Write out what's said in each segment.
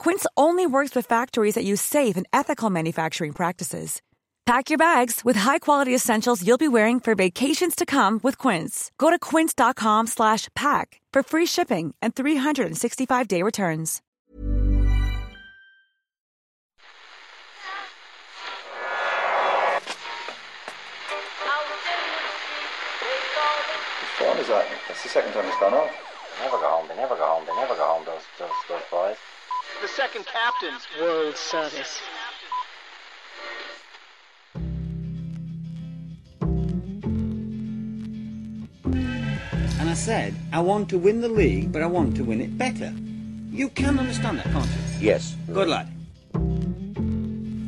Quince only works with factories that use safe and ethical manufacturing practices. Pack your bags with high-quality essentials you'll be wearing for vacations to come with Quince. Go to quince.com/pack for free shipping and 365-day returns. Which one is that? That's the second time it's gone off. They Never go home. They never go home. They never go home. Those those those boys. The second captain's World Service. And I said, I want to win the league, but I want to win it better. You can understand that, can't you? Yes. Good lad.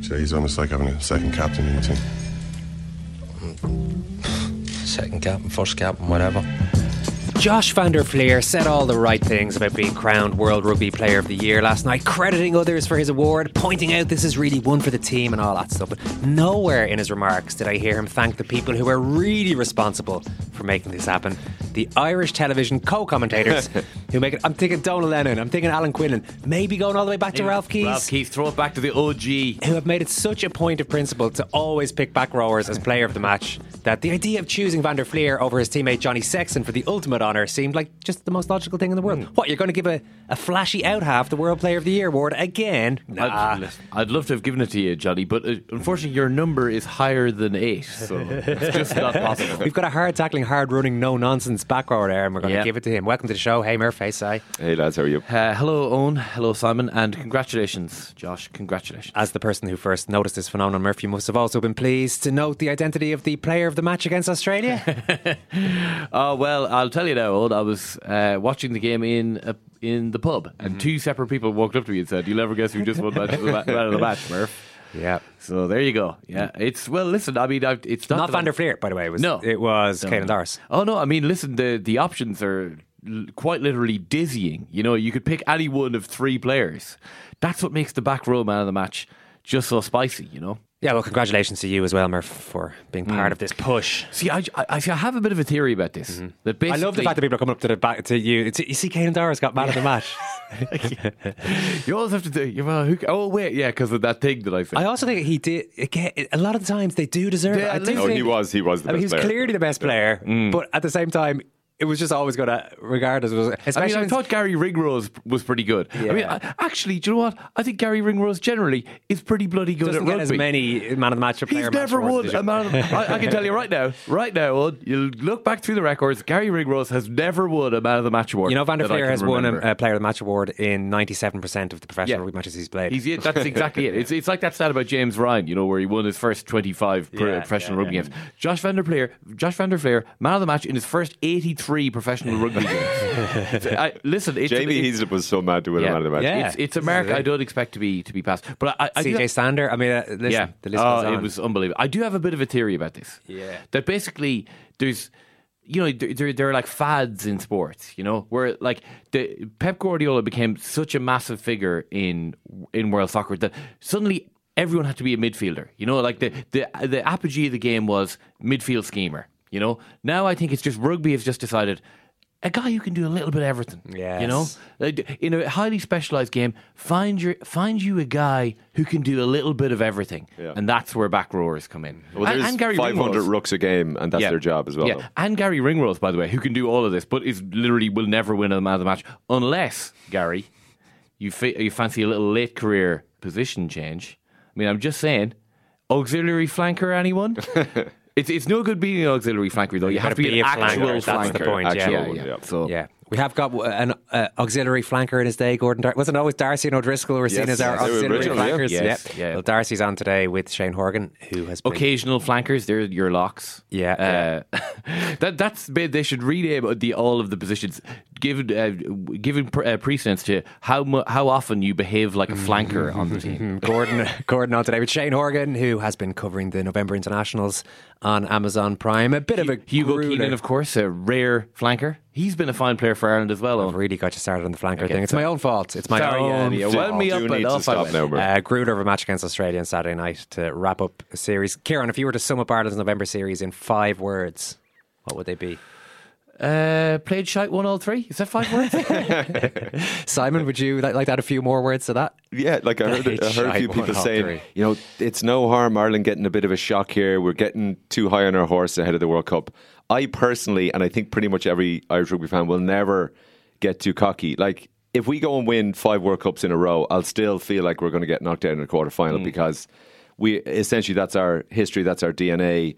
So he's almost like having a second captain in the team. Second captain, first captain, whatever. Josh van der Flier said all the right things about being crowned World Rugby Player of the Year last night, crediting others for his award, pointing out this is really one for the team and all that stuff. But nowhere in his remarks did I hear him thank the people who were really responsible for making this happen. The Irish television co-commentators who make it. I'm thinking Donal Lenihan. I'm thinking Alan Quinlan. Maybe going all the way back to Ralph Keyes. Ralph Keith, throw it back to the OG. who have made it such a point of principle to always pick back rowers as player of the match that the idea of choosing Van der Flier over his teammate Johnny Sexton for the ultimate honour seemed like just the most logical thing in the world. Hmm. What, you're going to give a, a flashy out half the World Player of the Year award again? Nah. I'd, I'd love to have given it to you, Johnny, but uh, unfortunately your number is higher than eight, so it's just not possible. We've got a hard tackling, hard running, no nonsense back rower there, and we're going to give it to him. Welcome to the show. Hey, Murphy, say. Hey lads, how are you? Uh, hello, Owen. Hello, Simon. And congratulations, Josh. Congratulations. As the person who first noticed this phenomenon, Murphy, must have also been pleased to note the identity of the player of the match against Australia. Oh, well, I'll tell you now, Owen. I was uh, watching the game in uh, in the pub, Mm-hmm. and two separate people walked up to me and said, You'll never guess who just won match of the, ma- man of the match, Murph. yeah. So there you go. Yeah, it's well. Listen, I mean, I, it's not, Not that Van der Flier, by the way. It was, No. It was No. Caelan Doris. Oh no, I mean, listen, the the options are l- quite literally dizzying. You know, you could pick any one of three players. That's what makes the back row man of the match just so spicy. You know. Yeah, well, congratulations to you as well, Murph, for being part Mm. of this push. See, I, I, I see, I have a bit of a theory about this. Mm-hmm. I love the fact that people are coming up to the back to you. It's, you see, Caelan Doris got man of the match. you always have to do. You well, who, oh wait, yeah, because of that thing that I said. I also think he did. Again, a lot of the times they do deserve Yeah, it. I do no, think, he was- he was the I mean, he was player. clearly the best player, but at the same time, it was just always going to regard as. I mean, I thought Gary Ringrose was pretty good. I mean, I, actually, do you know what? I think Gary Ringrose generally is pretty bloody good doesn't at rugby. as many man of the match or player He's match never won a man. Of, I, I can tell you right now, right now, Owen, you look back through the records. Gary Ringrose has never won a man of the match award. You know, Van der Flier has won a, a player of the match award in 97% of the professional Yeah. rugby matches he's played. He's, that's exactly it. It's, it's like that stat about James Ryan, you know, where he won his first 25 Yeah, professional yeah, rugby yeah. games. Josh Van der Flier, Josh Van der Flier, man of the match in his first 83 professional rugby games. I, listen, it's, Jamie it's, Heaslip was so mad to win a man of the match. Yeah. it's, it's a mark I don't expect to be to be passed. But I, I do CJ Stander. I mean, uh, listen, yeah, the list oh, goes on. it was unbelievable. I do have a bit of a theory about this. Yeah. that basically there's. You know, there, there, there are like fads in sports. You know, where like the Pep Guardiola became such a massive figure in in world soccer that suddenly everyone had to be a midfielder. You know, like the the the apogee of the game was midfield schemer. You know, now I think it's just rugby has just decided a guy who can do a little bit of everything. Yeah, You know, uh, in a highly specialized game, find your find you a guy who can do a little bit of everything, Yeah. and that's where back rowers come in. Well, and, there's and Gary 500 Ringrose. rooks a game, and that's Yeah. their job as well. Yeah, though. and Gary Ringrose, by the way, who can do all of this, but is literally will never win a man of the match unless Gary, you fa- you fancy a little late career position change. I mean, I'm just saying. Auxiliary flanker, anyone? it's it's no good being an auxiliary flanker though. You, have to be, be an a actual flanker, that's the point, yeah. yeah, yeah. yeah. So Yeah. We have got an uh, auxiliary flanker in his day, Gordon. Dar- wasn't always Darcy and O'Driscoll were seen Yes, as our yes, auxiliary original, yeah. flankers? Yes, Yep. yeah. Well, Darcy's on today with Shane Horgan, who has been occasional flankers, they're your locks. Yeah, uh, that that's they should rename the all of the positions, given uh, given pre- uh, precedence to how mu- how often you behave like a flanker on the team. Gordon, Gordon on today with Shane Horgan, who has been covering the November internationals on Amazon Prime. A bit of a Hugo grueler. Keenan, of course, a rare flanker. He's been a fine player for Ireland as well. I've really got you started on the flanker thing. It's so- my own fault. It's my Sorry, own Andy, you fault. wound me up need and to I stop went. now, bro. Uh, Gruder of a match against Australia on Saturday night to wrap up a series. Kieran, if you were to sum up Ireland's November series in five words, what would they be? Uh, played shite one all three. Is that five words? Simon, would you like, like to add a few more words to that? Yeah, like I heard, I heard a few people saying, three. you know, it's no harm Ireland getting a bit of a shock here. We're getting too high on our horse ahead of the World Cup. I personally, and I think pretty much every Irish rugby fan will never get too cocky. Like if we go and win five World Cups in a row, I'll still feel like we're going to get knocked out in a quarter final Mm. because we essentially that's our history, that's our DNA.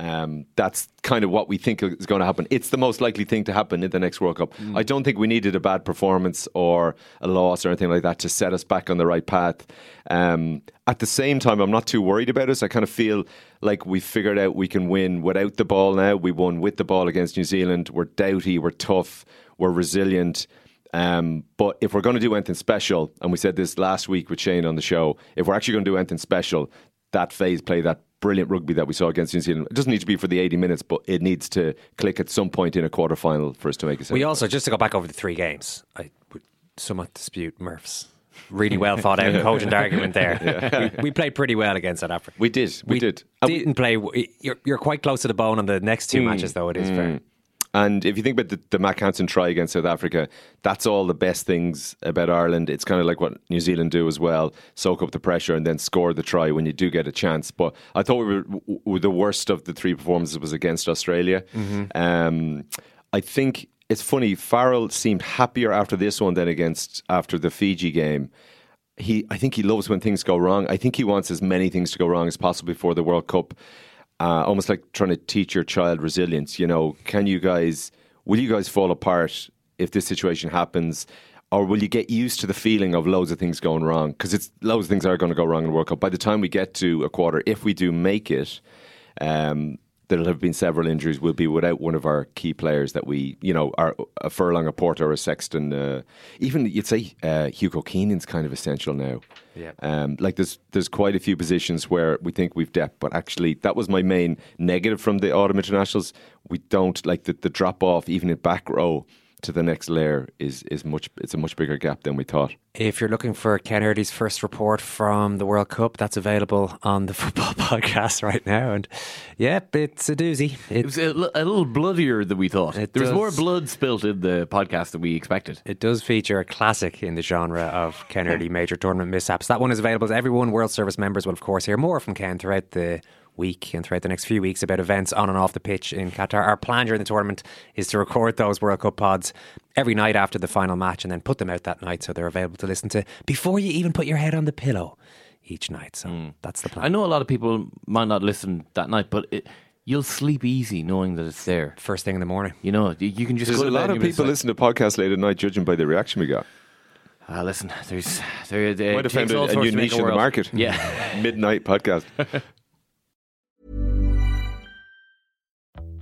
Um, that's kind of what we think is going to happen. It's the most likely thing to happen in the next World Cup. I don't think we needed a bad performance or a loss or anything like that to set us back on the right path. Um, at the same time, I'm not too worried about us. I kind of feel like we figured out we can win without the ball now. We won with the ball against New Zealand. We're doughty, we're tough, we're resilient. Um, but if we're going to do anything special, and we said this last week with Shane on the show, if we're actually going to do anything special, that phase play, that brilliant rugby that we saw against New Zealand, it doesn't need to be for the 80 minutes, but it needs to click at some point in a quarter final for us to make a sense. We also, just to go back over the three games, I would somewhat dispute Murph's really well thought out cogent argument there. We, we played pretty well against South Africa. We did, we did. We- Didn't play. You're, you're quite close to the bone on the next two Mm, matches, though. It is fair. And if you think about the, the Mack Hansen try against South Africa, that's all the best things about Ireland. It's kind of like what New Zealand do as well soak up the pressure and then score the try when you do get a chance. But I thought we were, w- w- the worst of the three performances was against Australia. Um, I think it's funny, Farrell seemed happier after this one than against after the Fiji game he I think he loves when things go wrong. I think he wants as many things to go wrong as possible before the World Cup. Uh, almost like trying to teach your child resilience. You know, can you guys will you guys fall apart if this situation happens? Or will you get used to the feeling of loads of things going wrong? Because it's loads of things are going to go wrong in the World Cup. By the time we get to a quarter, if we do make it, um, there'll have been several injuries. We'll be without one of our key players that we, you know, are a Furlong, a Porter, or a Sexton. Uh, even you'd say uh, Hugo Keenan's kind of essential now. Yeah. Um, like there's there's quite a few positions where we think we've depth, but actually that was my main negative from the autumn internationals. We don't like the, the drop off even in back row to the next layer is is much it's a much bigger gap than we thought. If you're looking for Ken Early's first report from the World Cup, that's available on the Football Podcast right now. And yep, it's a doozy. It was a, li- a little bloodier than we thought. It there was more blood spilt in the podcast than we expected. It does feature a classic in the genre of Ken Early major tournament mishaps. That one is available to everyone. World Service members will, of course, hear more from Ken throughout the week and throughout the next few weeks about events on and off the pitch in Qatar. Our plan during the tournament is to record those World Cup pods every night after the final match and then put them out that night so they're available to listen to before you even put your head on the pillow each night. So that's the plan. I know a lot of people might not listen that night, but it, you'll sleep easy knowing that it's there. First thing in the morning. You know, you, you can just There's go a lot of people like, listen to podcasts late at night, judging by the reaction we got. Ah, listen, there's there. there Might have it found takes a, all a sorts new niche a in the world. market. Yeah. midnight podcast.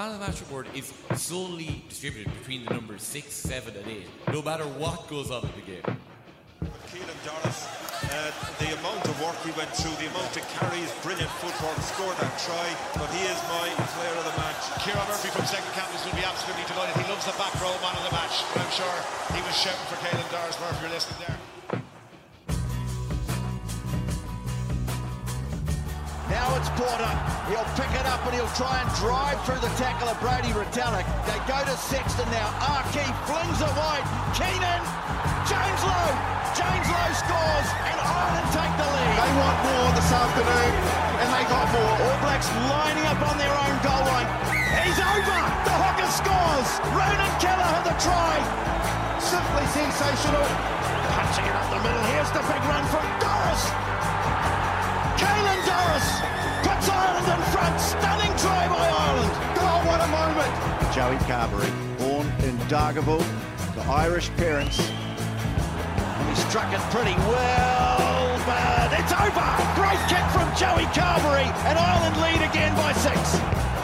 Man of the match award is solely distributed between the numbers six, seven, and eight, no matter what goes on in the game. Caelan Doris, uh, the amount of work he went through, the amount of carries, brilliant footwork, scored that try, but he is my player of the match. Kieran Murphy from Second Captains will be absolutely delighted. He loves the back row man of the match, I'm sure he was shouting for Caelan Doris Murphy, you're listening there. Now it's Porter. He'll pick it up and he'll try and drive through the tackle of Brodie Retallick. They go to Sexton now. Archie flings it wide. Keenan. James Lowe. James Lowe scores and Ireland take the lead. They want more this afternoon and they got more. All Blacks lining up on their own goal line. He's over. The hooker scores. Ronan Kelleher had the try. Simply sensational. Punching it up the middle. Here's the big run from Doris. Caelan Doris puts Ireland in front. Stunning try by Ireland. Oh, what a moment. Joey Carbery, born in Dargaville to Irish parents. And he struck it pretty well, but it's over. Great kick from Joey Carbery, and Ireland lead again by six.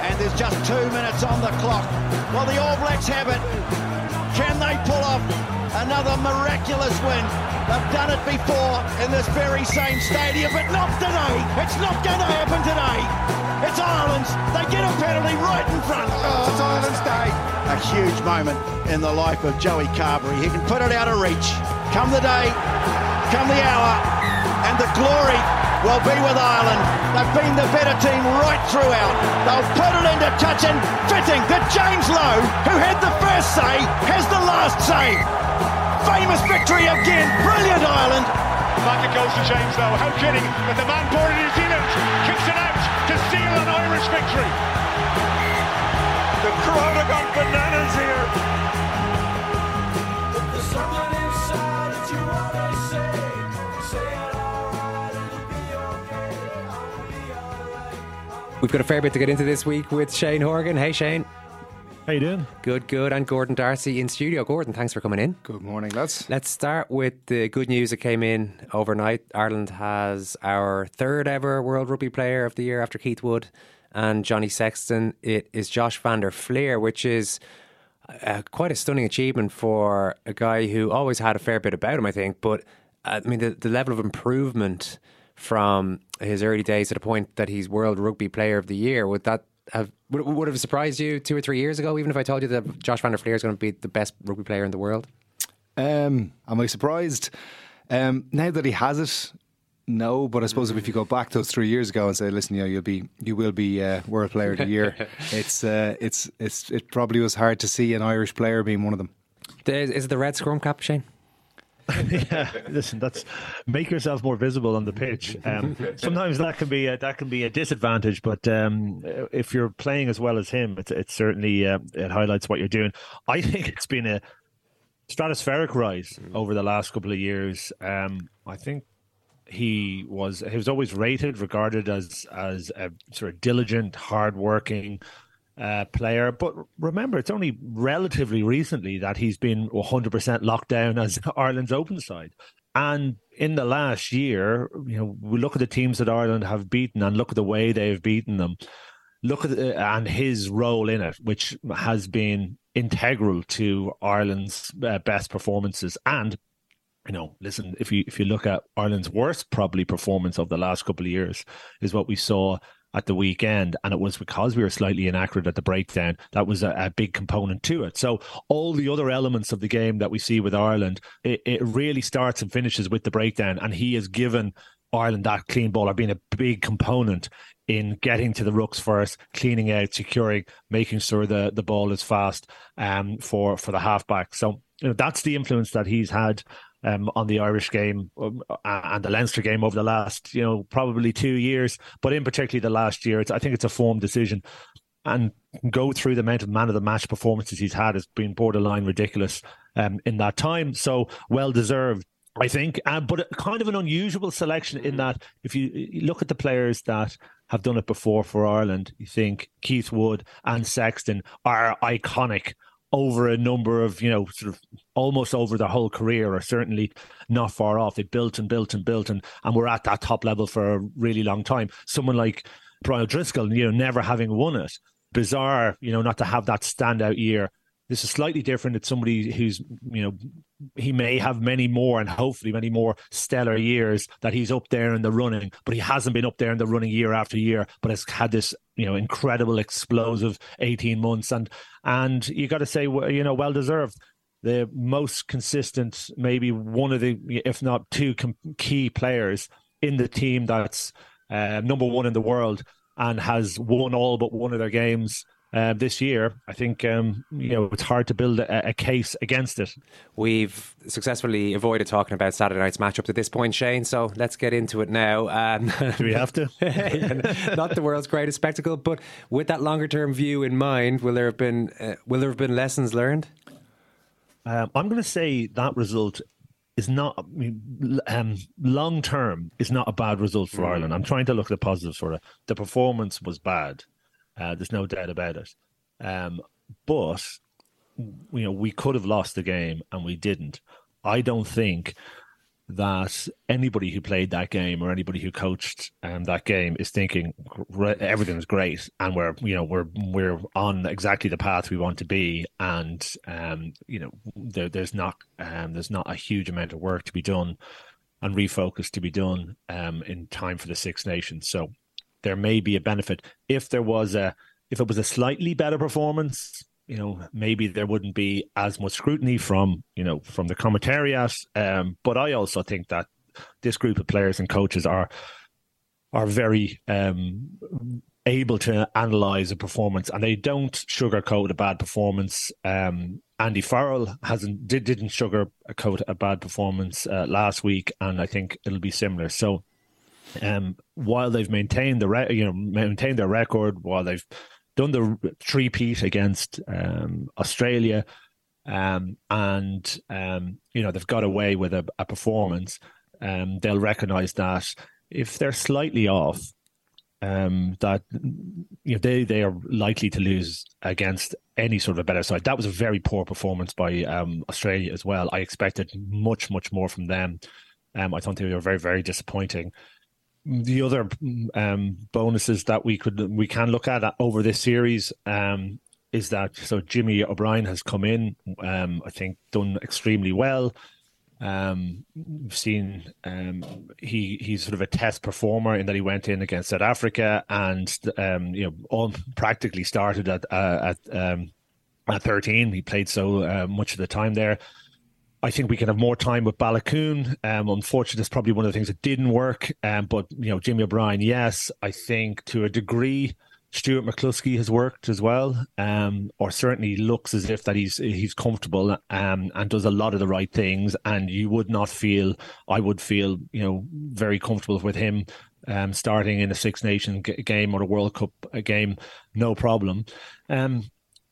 And there's just two minutes on the clock. Well, the All Blacks have it. Can they pull off another miraculous win? They've done it before in this very same stadium, but not today. It's not going to happen today. It's Ireland's. They get a penalty right in front. Oh, it's Ireland's day. A huge moment in the life of Joey Carbery. He can put it out of reach. Come the day, come the hour, and the glory will be with Ireland. They've been the better team right throughout. They'll put it into touch and fitting that James Lowe, who had the first say, has the last say. Famous victory again. Brilliant Ireland. Back it goes to James though. How kidding? But the man born in New Zealand kicks it out to steal an Irish victory. The crowd have gone bananas here. We've got a fair bit to get into this week with Shane Horgan. Hey, Shane. How you doing? Good, good. And Gordon Darcy in studio. Gordon, thanks for coming in. Good morning, lads. Let's start with the good news that came in overnight. Ireland has our third ever World Rugby Player of the Year after Keith Wood and Johnny Sexton. It is Josh van der Flier, which is uh, quite a stunning achievement for a guy who always had a fair bit about him, I think. But uh, I mean, the, the level of improvement from his early days to the point that he's World Rugby Player of the Year, would that have would, would have surprised you two or three years ago, even if I told you that Josh van der Flier is going to be the best rugby player in the world? Um, am I surprised? Um, now that he has it, no. But I suppose if you go back those three years ago and say, "Listen, you know, you'll be, you will be uh, World Player of the Year," it's, uh, it's, it's, it probably was hard to see an Irish player being one of them. Is it the red scrum cap, Shane? yeah, listen, that's make yourself more visible on the pitch. Um, sometimes that can be a, that can be a disadvantage, but um, if you're playing as well as him, it's, it's certainly uh, it highlights what you're doing. I think it's been a stratospheric rise over the last couple of years. Um, I think he was he was always rated, regarded as as a sort of diligent, hardworking uh, player. But remember, it's only relatively recently that he's been 100% locked down as Ireland's open side. And in the last year, you know, we look at the teams that Ireland have beaten and look at the way they've beaten them. Look at the, and his role in it, which has been integral to Ireland's uh, best performances. And you know, listen, if you if you look at Ireland's worst probably performance of the last couple of years, is what we saw at the weekend, and it was because we were slightly inaccurate at the breakdown. That was a, a, big component to it. So all the other elements of the game that we see with Ireland, it, it really starts and finishes with the breakdown, and he has given Ireland that clean ball or being a big component in getting to the rooks first, cleaning out, securing, making sure the, the ball is fast um, for for the halfback. So you know, that's the influence that he's had um, on the Irish game um, and the Leinster game over the last, you know, probably two years, but in particularly the last year. I think it's a formed decision. And go through the amount of man of the match performances he's had has been borderline ridiculous um, in that time. So well deserved. I think, uh, but kind of an unusual selection in that if you look at the players that have done it before for Ireland, you think Keith Wood and Sexton are iconic over a number of, you know, sort of almost over their whole career, or certainly not far off. They built and built and built, and and were at that top level for a really long time. Someone like Brian O'Driscoll, you know, never having won it. bizarre, you know, not to have that standout year. This is slightly different. It's somebody who's, you know, he may have many more and hopefully many more stellar years that he's up there in the running, but he hasn't been up there in the running year after year, but has had this, you know, incredible explosive 18 months. And, and you got to say, you know, well deserved the most consistent, maybe one of the, if not two com- key players in the team that's uh, number one in the world and has won all but one of their games. Uh, this year, I think um, you know it's hard to build a, a, case against it. We've successfully avoided talking about Saturday night's matchup at this point, Shane. So let's get into it now. Um, Do we have to? not the world's greatest spectacle, but with that longer term view in mind, will there have been uh, will there have been lessons learned? Um, I'm going to say that result is not um, long term is not a bad result for mm. Ireland. I'm trying to look at the positives for it. The performance was bad. Uh, there's no doubt about it. Um, but you know we could have lost the game and we didn't. I don't think that anybody who played that game or anybody who coached um, that game is thinking everything's great and we're you know we're we're on exactly the path we want to be and um, you know there, there's not um, there's not a huge amount of work to be done and refocus to be done um, in time for the Six Nations. So there may be a benefit if there was a if it was a slightly better performance you know, maybe there wouldn't be as much scrutiny from, you know, from the commentariat. Um, but I also think that this group of players and coaches are are very um, able to analyze a performance, and they don't sugarcoat a bad performance. Um, Andy Farrell hasn't did, didn't sugarcoat a bad performance uh, last week, and I think it'll be similar. So, um, while they've maintained the re- you know maintained their record, while they've done the three-peat against um, Australia, um, and um, you know they've got away with a, a performance. Um, they'll recognise that if they're slightly off, um, that you know they they are likely to lose against any sort of a better side. That was a very poor performance by Australia as well. I expected much much more from them. I thought they were very very disappointing the other um, bonuses that we could we can look at over this series um, is that so Jimmy O'Brien has come in, um, I think, done extremely well. Um, we've seen um, he he's sort of a test performer in that he went in against South Africa and um, you know all practically started at uh, at at 13. He played so uh, much of the time there. I think we can have more time with Baloucoune. Um, unfortunately, that's probably one of the things that didn't work. Um, but you know, Jimmy O'Brien, yes, I think to a degree, Stuart McCloskey has worked as well, um, or certainly looks as if that he's he's comfortable um, and does a lot of the right things. And you would not feel, I would feel, you know, very comfortable with him um, starting in a Six Nation g- game or a World Cup a game, no problem. Um,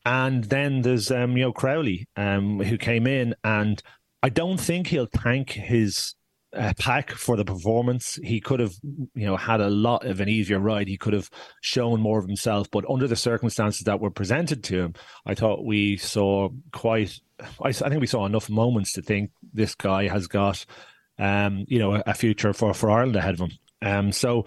and then there's um, you know Crowley, um, who came in and I don't think he'll thank his uh, pack for the performance. He could have, you know, had a lot of an easier ride. He could have shown more of himself, but under the circumstances that were presented to him, I thought we saw quite. I, I think we saw enough moments to think this guy has got, um, you know, a future for for Ireland ahead of him. Um, so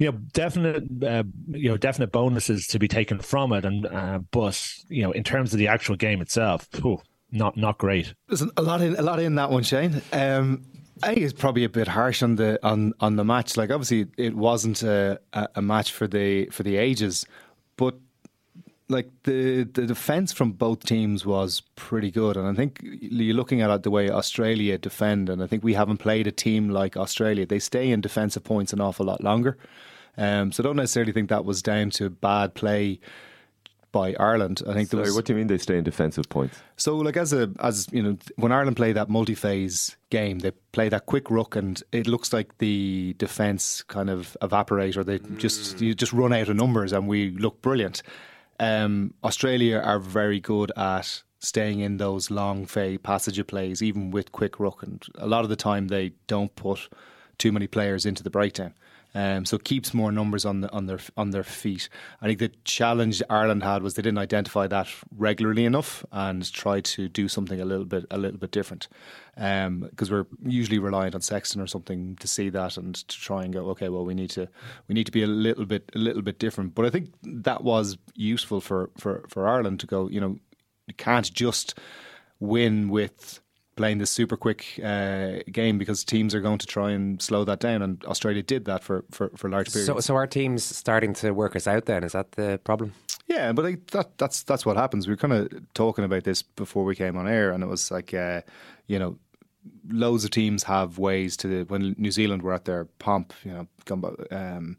you know, definite, uh, you know, definite bonuses to be taken from it, and uh, but you know, in terms of the actual game itself, whew, not not great. There's a lot in a lot in that one, Shane. Um, I think it's probably a bit harsh on the on, on the match. Like obviously, it wasn't a, a match for the for the ages, but like the the defense from both teams was pretty good, and I think you're looking at it the way Australia defend, and I think we haven't played a team like Australia. They stay in defensive points an awful lot longer, um, so I don't necessarily think that was down to bad play by Ireland. I think Sorry, was, what do you mean they stay in defensive points? So, like as a as you know, when Ireland play that multi-phase game, they play that quick ruck, and it looks like the defence kind of evaporate, or they mm. just you just run out of numbers, and we look brilliant. Um, Australia are very good at staying in those long fay passage of plays, even with quick ruck, and a lot of the time they don't put too many players into the breakdown. Um, so keeps more numbers on the, on their on their feet. I think the challenge Ireland had was they didn't identify that regularly enough and tried to do something a little bit a little bit different. Because um, we're usually reliant on Sexton or something to see that and to try and go, okay, well we need to we need to be a little bit a little bit different. But I think that was useful for for, for Ireland to go. You know, you can't just win with playing this super quick uh, game because teams are going to try and slow that down, and Australia did that for, for, for large periods. So, so our teams starting to work us out. Then is that the problem? Yeah, but like, that that's that's what happens. We were kind of talking about this before we came on air, and it was like, uh, you know, loads of teams have ways to when New Zealand were at their pomp, you know, um,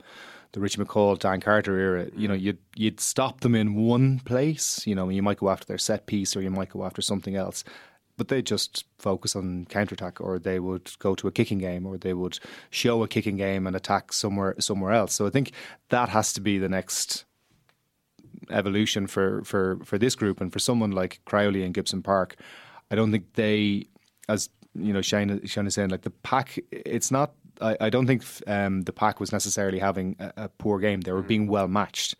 the Richie McCaw, Dan Carter era, you know, you'd you'd stop them in one place. You know, you might go after their set piece, or you might go after something else, but they just focus on counter attack, or they would go to a kicking game, or they would show a kicking game and attack somewhere somewhere else. So I think that has to be the next evolution for for for this group and for someone like Crowley and Gibson Park. I don't think they, as you know, Shane, Shane is saying, like the pack. It's not. I, I don't think um, the pack was necessarily having a, a poor game. They were being well matched.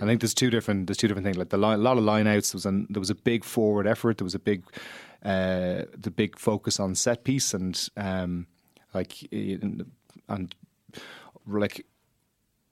I think there's two different there's two different things. Like the line, a lot of lineouts. There was an, there was a big forward effort. There was a big uh, the big focus on set piece and um, like and like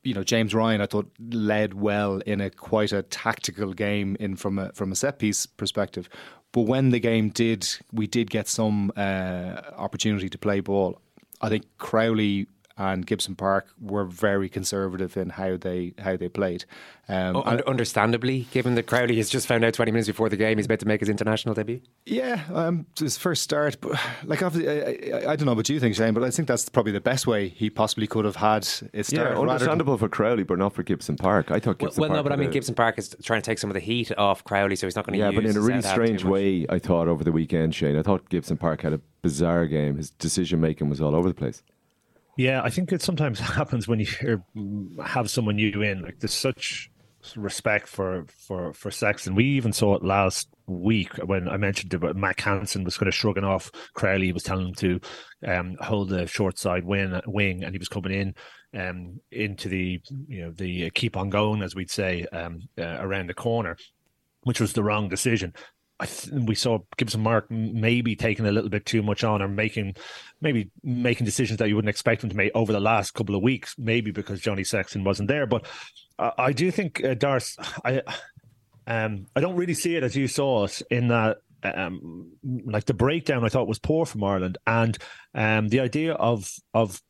you know James Ryan I thought led well in a quite a tactical game in from a from a set piece perspective. But when the game did, we did get some uh, opportunity to play ball. I think Crowley and Gibson Park were very conservative in how they how they played. Um, oh, understandably, given that Crowley has just found out 20 minutes before the game he's about to make his international debut. Yeah, um, his first start. But like, I, I, I, don't know what you think, Shane, but I think that's probably the best way he possibly could have had his start. Yeah, understandable for Crowley, but not for Gibson Park. I thought Gibson well, well Park. no, but I mean, Gibson Park is trying to take some of the heat off Crowley, so he's not going to. Yeah, but in a really strange way, I thought over the weekend, Shane. I thought Gibson Park had a bizarre game. His decision making was all over the place. Yeah, I think it sometimes happens when you have someone new in. Like there's such respect for for for Sexton. We even saw it last week when I mentioned about Mack Hansen was kind of shrugging off Crowley. He was telling him to um, hold the short side wing, wing, and he was coming in um, into the you know the keep on going, as we'd say, um, uh, around the corner, which was the wrong decision. I th- we saw Gibson Park maybe taking a little bit too much on or making maybe making decisions that you wouldn't expect him to make over the last couple of weeks, maybe because Johnny Sexton wasn't there. But uh, I do think uh, Darce, I um, I don't really see it as you saw it in that um, like the breakdown I thought was poor from Ireland, and um, the idea of of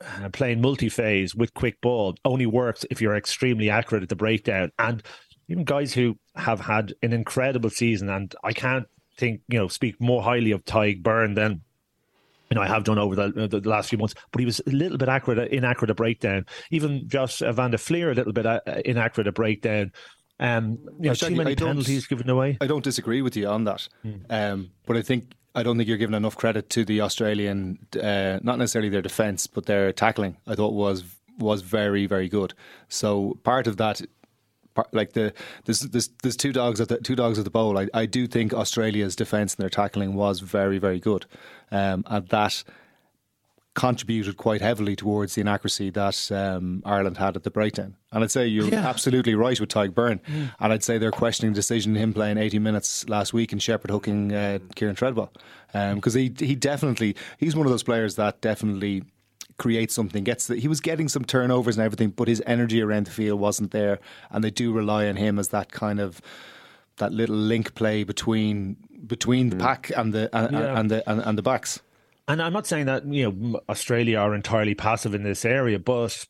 uh, playing multi-phase with quick ball only works if you're extremely accurate at the breakdown and even guys who have had an incredible season, and I can't think you know speak more highly of Tadhg Beirne than you know I have done over the, the, last few months. But he was a little bit accurate, inaccurate at breakdown. Even Josh Van der Flier a little bit uh, inaccurate at breakdown. Um, you know, too many penalties given away. I don't disagree with you on that, mm. um, but I think I don't think you're giving enough credit to the Australian, uh, not necessarily their defence, but their tackling. I thought was was very very good. So part of that like the there's there's, there's two dogs at the two dogs at the bowl. I, I do think Australia's defence and their tackling was very very good, um, and that contributed quite heavily towards the inaccuracy that um, Ireland had at the breakdown. And I'd say you're yeah. absolutely right with Tadhg Beirne. Mm. And I'd say they're questioning the decision him playing 80 minutes last week and Shepherd hooking uh, Kieran Treadwell. Because um, he he definitely, he's one of those players that definitely create something. Gets the, he was getting some turnovers and everything, but his energy around the field wasn't there, and they do rely on him as that kind of that little link play between between the mm. pack and the and, yeah. and the and, and the backs. And I'm not saying that you know Australia are entirely passive in this area, but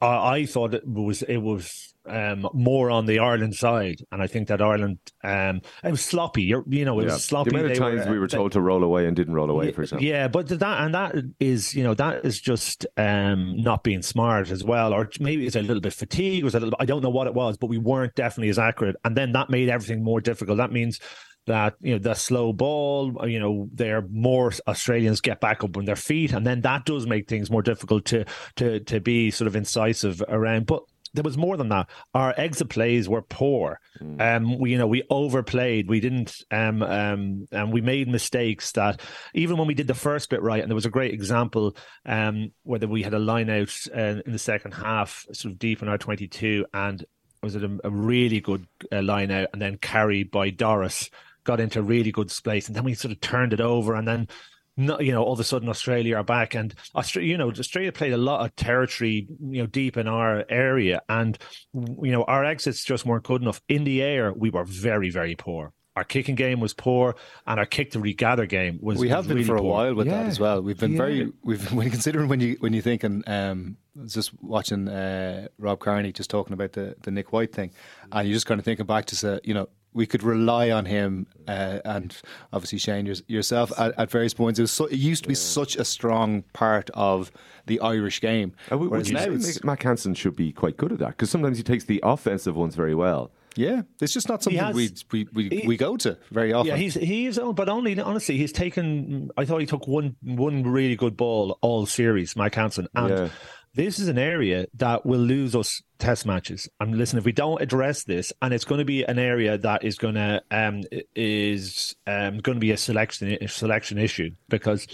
I, I thought it was it was um, more on the Ireland side, and I think that Ireland um, it was sloppy. You're, you know, it yeah. was sloppy. The amount of times were, we were told to roll away and didn't roll away, for example. Yeah, but that and that is you know that is just um, not being smart as well, or maybe it's a little bit fatigue. Was a little. I don't know what it was, but we weren't definitely as accurate, and then that made everything more difficult. That means that you know the slow ball you know there more australians get back up on their feet and then that does make things more difficult to to to be sort of incisive around but there was more than that. Our exit plays were poor. Mm. Um, we you know we overplayed. We didn't um um and we made mistakes that even when we did the first bit right, and there was a great example um whether we had a line out uh, in the second half, sort of deep in our twenty two, and was it a, a really good uh, line out, and then carried by Doris got into a really good space, and then we sort of turned it over, and then not, you know, all of a sudden Australia are back, and Australia, you know, Australia played a lot of territory, you know, deep in our area, and you know, our exits just weren't good enough. In the air, we were very, very poor. Our kicking game was poor, and our kick to regather game was. We have was been really for a poor. while with Yeah. that as well. We've been Yeah. very. We've when considering when you when you think and um, I was just watching uh, Rob Kearney just talking about the the Nic White thing, and you're just kind of thinking back to say, you know. We could rely on him, uh, and obviously Shane yourself at, at various points. It, was so, it used to be such a strong part of the Irish game. And we, Whereas we now Mack Hansen should be quite good at that because sometimes he takes the offensive ones very well. Yeah, it's just not something has- we, we, we, he- we go to very often. Yeah, he's he's but only honestly he's taken. I thought he took one one really good ball all series, Mack Hansen, and Yeah. This is an area that will lose us test matches. And listen, if we don't address this, and it's going to be an area that is going to um is um going to be a selection a selection issue because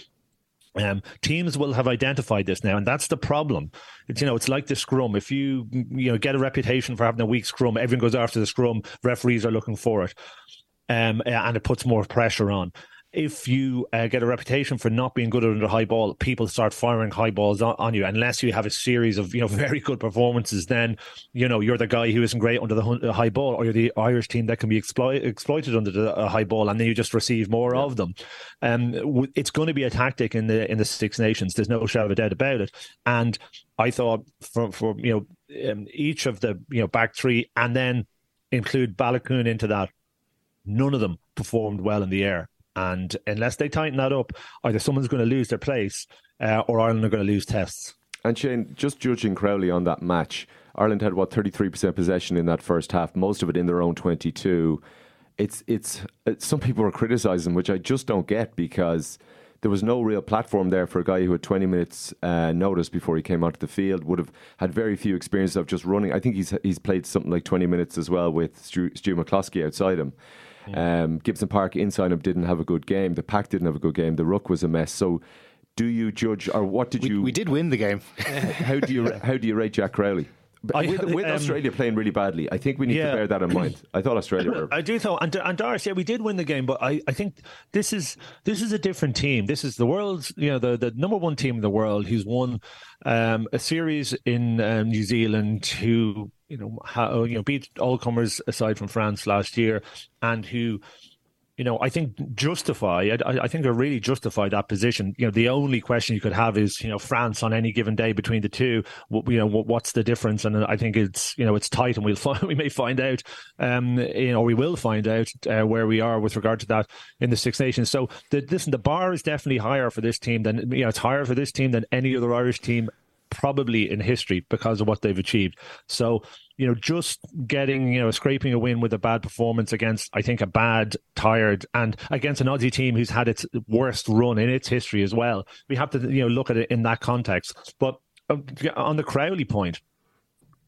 um, teams will have identified this now, and that's the problem. It's you know, it's like the scrum. If you you know get a reputation for having a weak scrum, everyone goes after the scrum. Referees are looking for it, um, and it puts more pressure on. If you uh, get a reputation for not being good under high ball, people start firing high balls on, on you. Unless you have a series of you know very good performances, then you know you're the guy who isn't great under the uh, high ball, or you're the Irish team that can be exploit- exploited under the uh, high ball, and then you just receive more of them. Um, it's going to be a tactic in the in the Six Nations. There's no shadow of a doubt about it. And I thought for for you know um, each of the you know back three, and then include Baloucoune into that none of them performed well in the air. And unless they tighten that up, either someone's going to lose their place uh, or Ireland are going to lose tests. And Shane, just judging Crowley on that match, Ireland had what thirty three percent possession in that first half, most of it in their own twenty two. It's it's it's some people are criticising, which I just don't get because there was no real platform there for a guy who had twenty minutes uh, notice before he came onto the field. Would have had very few experience of just running. I think he's he's played something like twenty minutes as well with Stu, Stu McCloskey outside him. Um, Gibson Park inside him didn't have a good game. The pack didn't have a good game. The ruck was a mess. So, do you judge or what did you? we did win the game. how do you how do you rate Jack Crowley? I- with with um, Australia playing really badly, I think we need Yeah. to bear that in mind. I thought Australia were. I do thought, and, and Doris, yeah, we did win the game, but I, I think this is this is a different team. This is the world's, you know, the, the number one team in the world who's won um, a series in um, New Zealand, who you know, ha, you know, beat all comers aside from France last year, and who you know, I think justify. I, I I think they really justify that position. You know, the only question you could have is, you know, France on any given day between the two. What, you know, what, what's the difference? And I think it's, you know, it's tight, and we'll find, we may find out, um, you know, we will find out uh, where we are with regard to that in the Six Nations. So, the, listen, the bar is definitely higher for this team than you know, it's higher for this team than any other Irish team probably in history because of what they've achieved. So, you know, just getting, you know, scraping a win with a bad performance against, I think, a bad, tired, and against an Aussie team who's had its worst run in its history as well. We have to, you know, look at it in that context. But um, on the Crowley point,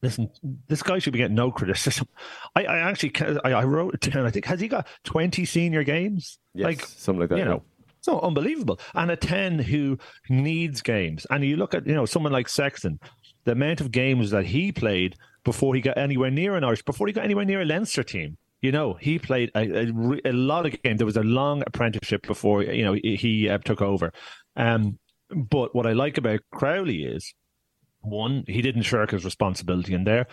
listen, this guy should be getting no criticism. I, I actually, I, I wrote it down. I think has he got twenty senior games? Yes, something like that, You yeah. know, it's not unbelievable. And a ten who needs games. And you look at, you know, someone like Sexton, the amount of games that he played before he got anywhere near an Irish, before he got anywhere near a Leinster team. You know, he played a, a, a lot of games. There was a long apprenticeship before you know he, uh, took over. Um, but what I like about Crowley is one, he didn't shirk his responsibility in there.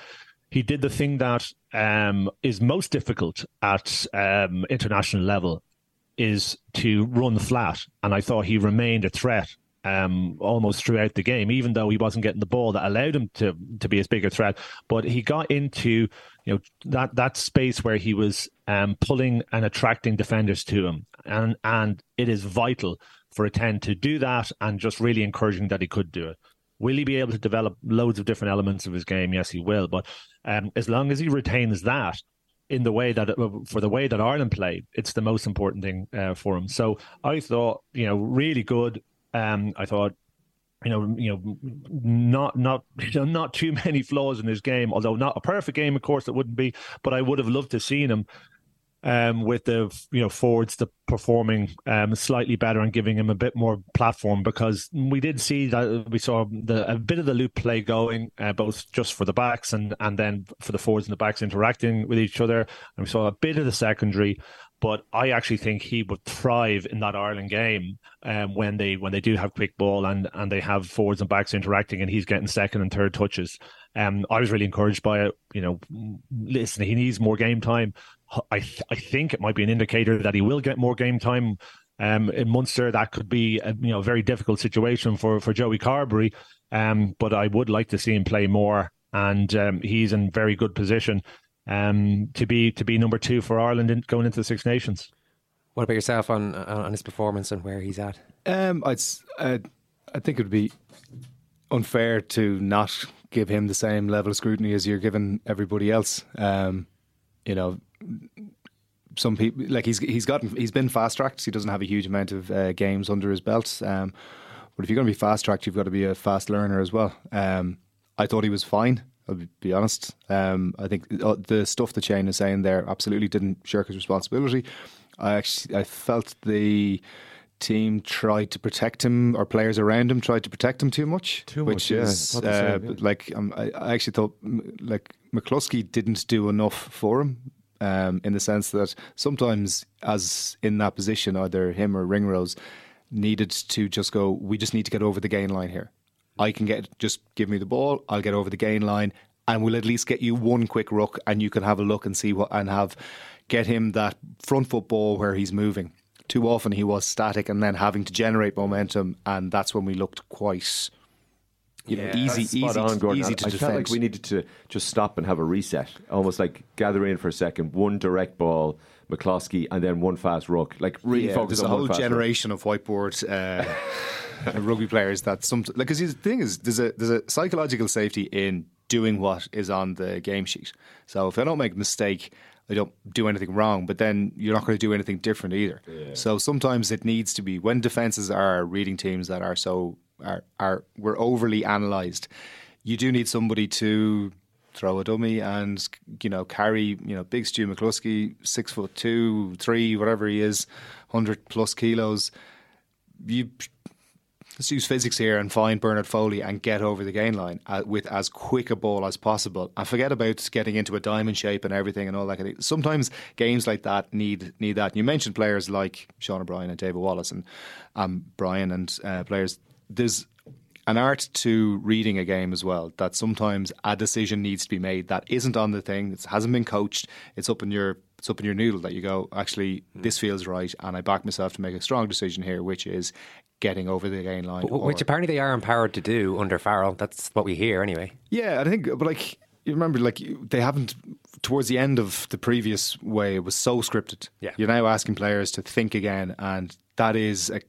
He did the thing that um, is most difficult at um, international level is to run flat, and I thought he remained a threat um, almost throughout the game, even though he wasn't getting the ball that allowed him to to be as big a threat. But he got into you know that that space where he was um, pulling and attracting defenders to him, and and it is vital for a ten to do that, and just really encouraging that he could do it. Will he be able to develop loads of different elements of his game? Yes, he will. But um, as long as he retains that in the way that for the way that Ireland played, it's the most important thing uh, for him. So I thought, you know, really good. Um, I thought you know, you know, not not not too many flaws in his game. Although not a perfect game, of course, it wouldn't be. But I would have loved to seen him um, with the you know forwards the performing um, slightly better and giving him a bit more platform because we did see that we saw the, a bit of the loop play going uh, both just for the backs and and then for the forwards and the backs interacting with each other and we saw a bit of the secondary but I actually think he would thrive in that Ireland game um, when they when they do have quick ball and and they have forwards and backs interacting and he's getting second and third touches. Um, I was really encouraged by it. You know, listen, he needs more game time. I th- I think it might be an indicator that he will get more game time. Um, in Munster, that could be a you know very difficult situation for for Joey Carbery. Um, but I would like to see him play more, and um, he's in very good position um, to be to be number two for Ireland in, going into the Six Nations. What about yourself on on his performance and where he's at? Um, I'd, uh, I think it would be unfair to not give him the same level of scrutiny as you're giving everybody else. Um, you know, some people like he's he's gotten he's been fast tracked. He doesn't have a huge amount of uh, games under his belt. Um, but if you're going to be fast tracked, you've got to be a fast learner as well. Um, I thought he was fine. I'll be honest. Um, I think uh, the stuff that Shane is saying there absolutely didn't shirk his responsibility. I actually I felt the team tried to protect him or players around him tried to protect him too much. Too which much, is yeah. Uh, same, yeah. like um, I, I actually thought like McCloskey didn't do enough for him. Um, in the sense that sometimes, as in that position, either him or Ringrose needed to just go. We just need to get over the gain line here. I can get just give me the ball. I'll get over the gain line, and we'll at least get you one quick ruck, and you can have a look and see what and have get him that front foot ball where he's moving. Too often he was static and then having to generate momentum, and that's when we looked quite. You know, easy, easy, on, Gordon. easy to I defend. felt like we needed to just stop and have a reset, almost like gather in for a second, one direct ball, McCloskey, and then one fast ruck. Like really yeah, focus there's on a whole ruck. generation of whiteboard uh, rugby players that some like because the thing is there's a there's a psychological safety in doing what is on the game sheet. So if I don't make a mistake, I don't do anything wrong, but then you're not going to do anything different either. So sometimes it needs to be when defenses are reading teams that are so are are we're overly analysed. You do need somebody to throw a dummy and you know carry you know big Stu McCloskey six foot two three whatever he is hundred plus kilos you let's use physics here and find Bernard Foley and get over the gain line uh, with as quick a ball as possible and forget about getting into a diamond shape and everything and all that kind of thing. Sometimes games like that need need that. You mentioned players like Sean O'Brien and David Wallace and um, Brian and uh, players. There's an art to reading a game as well. That sometimes a decision needs to be made that isn't on the thing. It hasn't been coached. It's up in your it's up in your noodle that you go. Actually, hmm. this feels right, and I back myself to make a strong decision here, which is getting over the gain line. Wh- Which apparently they are empowered to do under Farrell. That's what we hear anyway. yeah, I think, but like you remember, like they haven't towards the end of the previous way. It was so scripted. Yeah. you're now asking players to think again, and that is, a,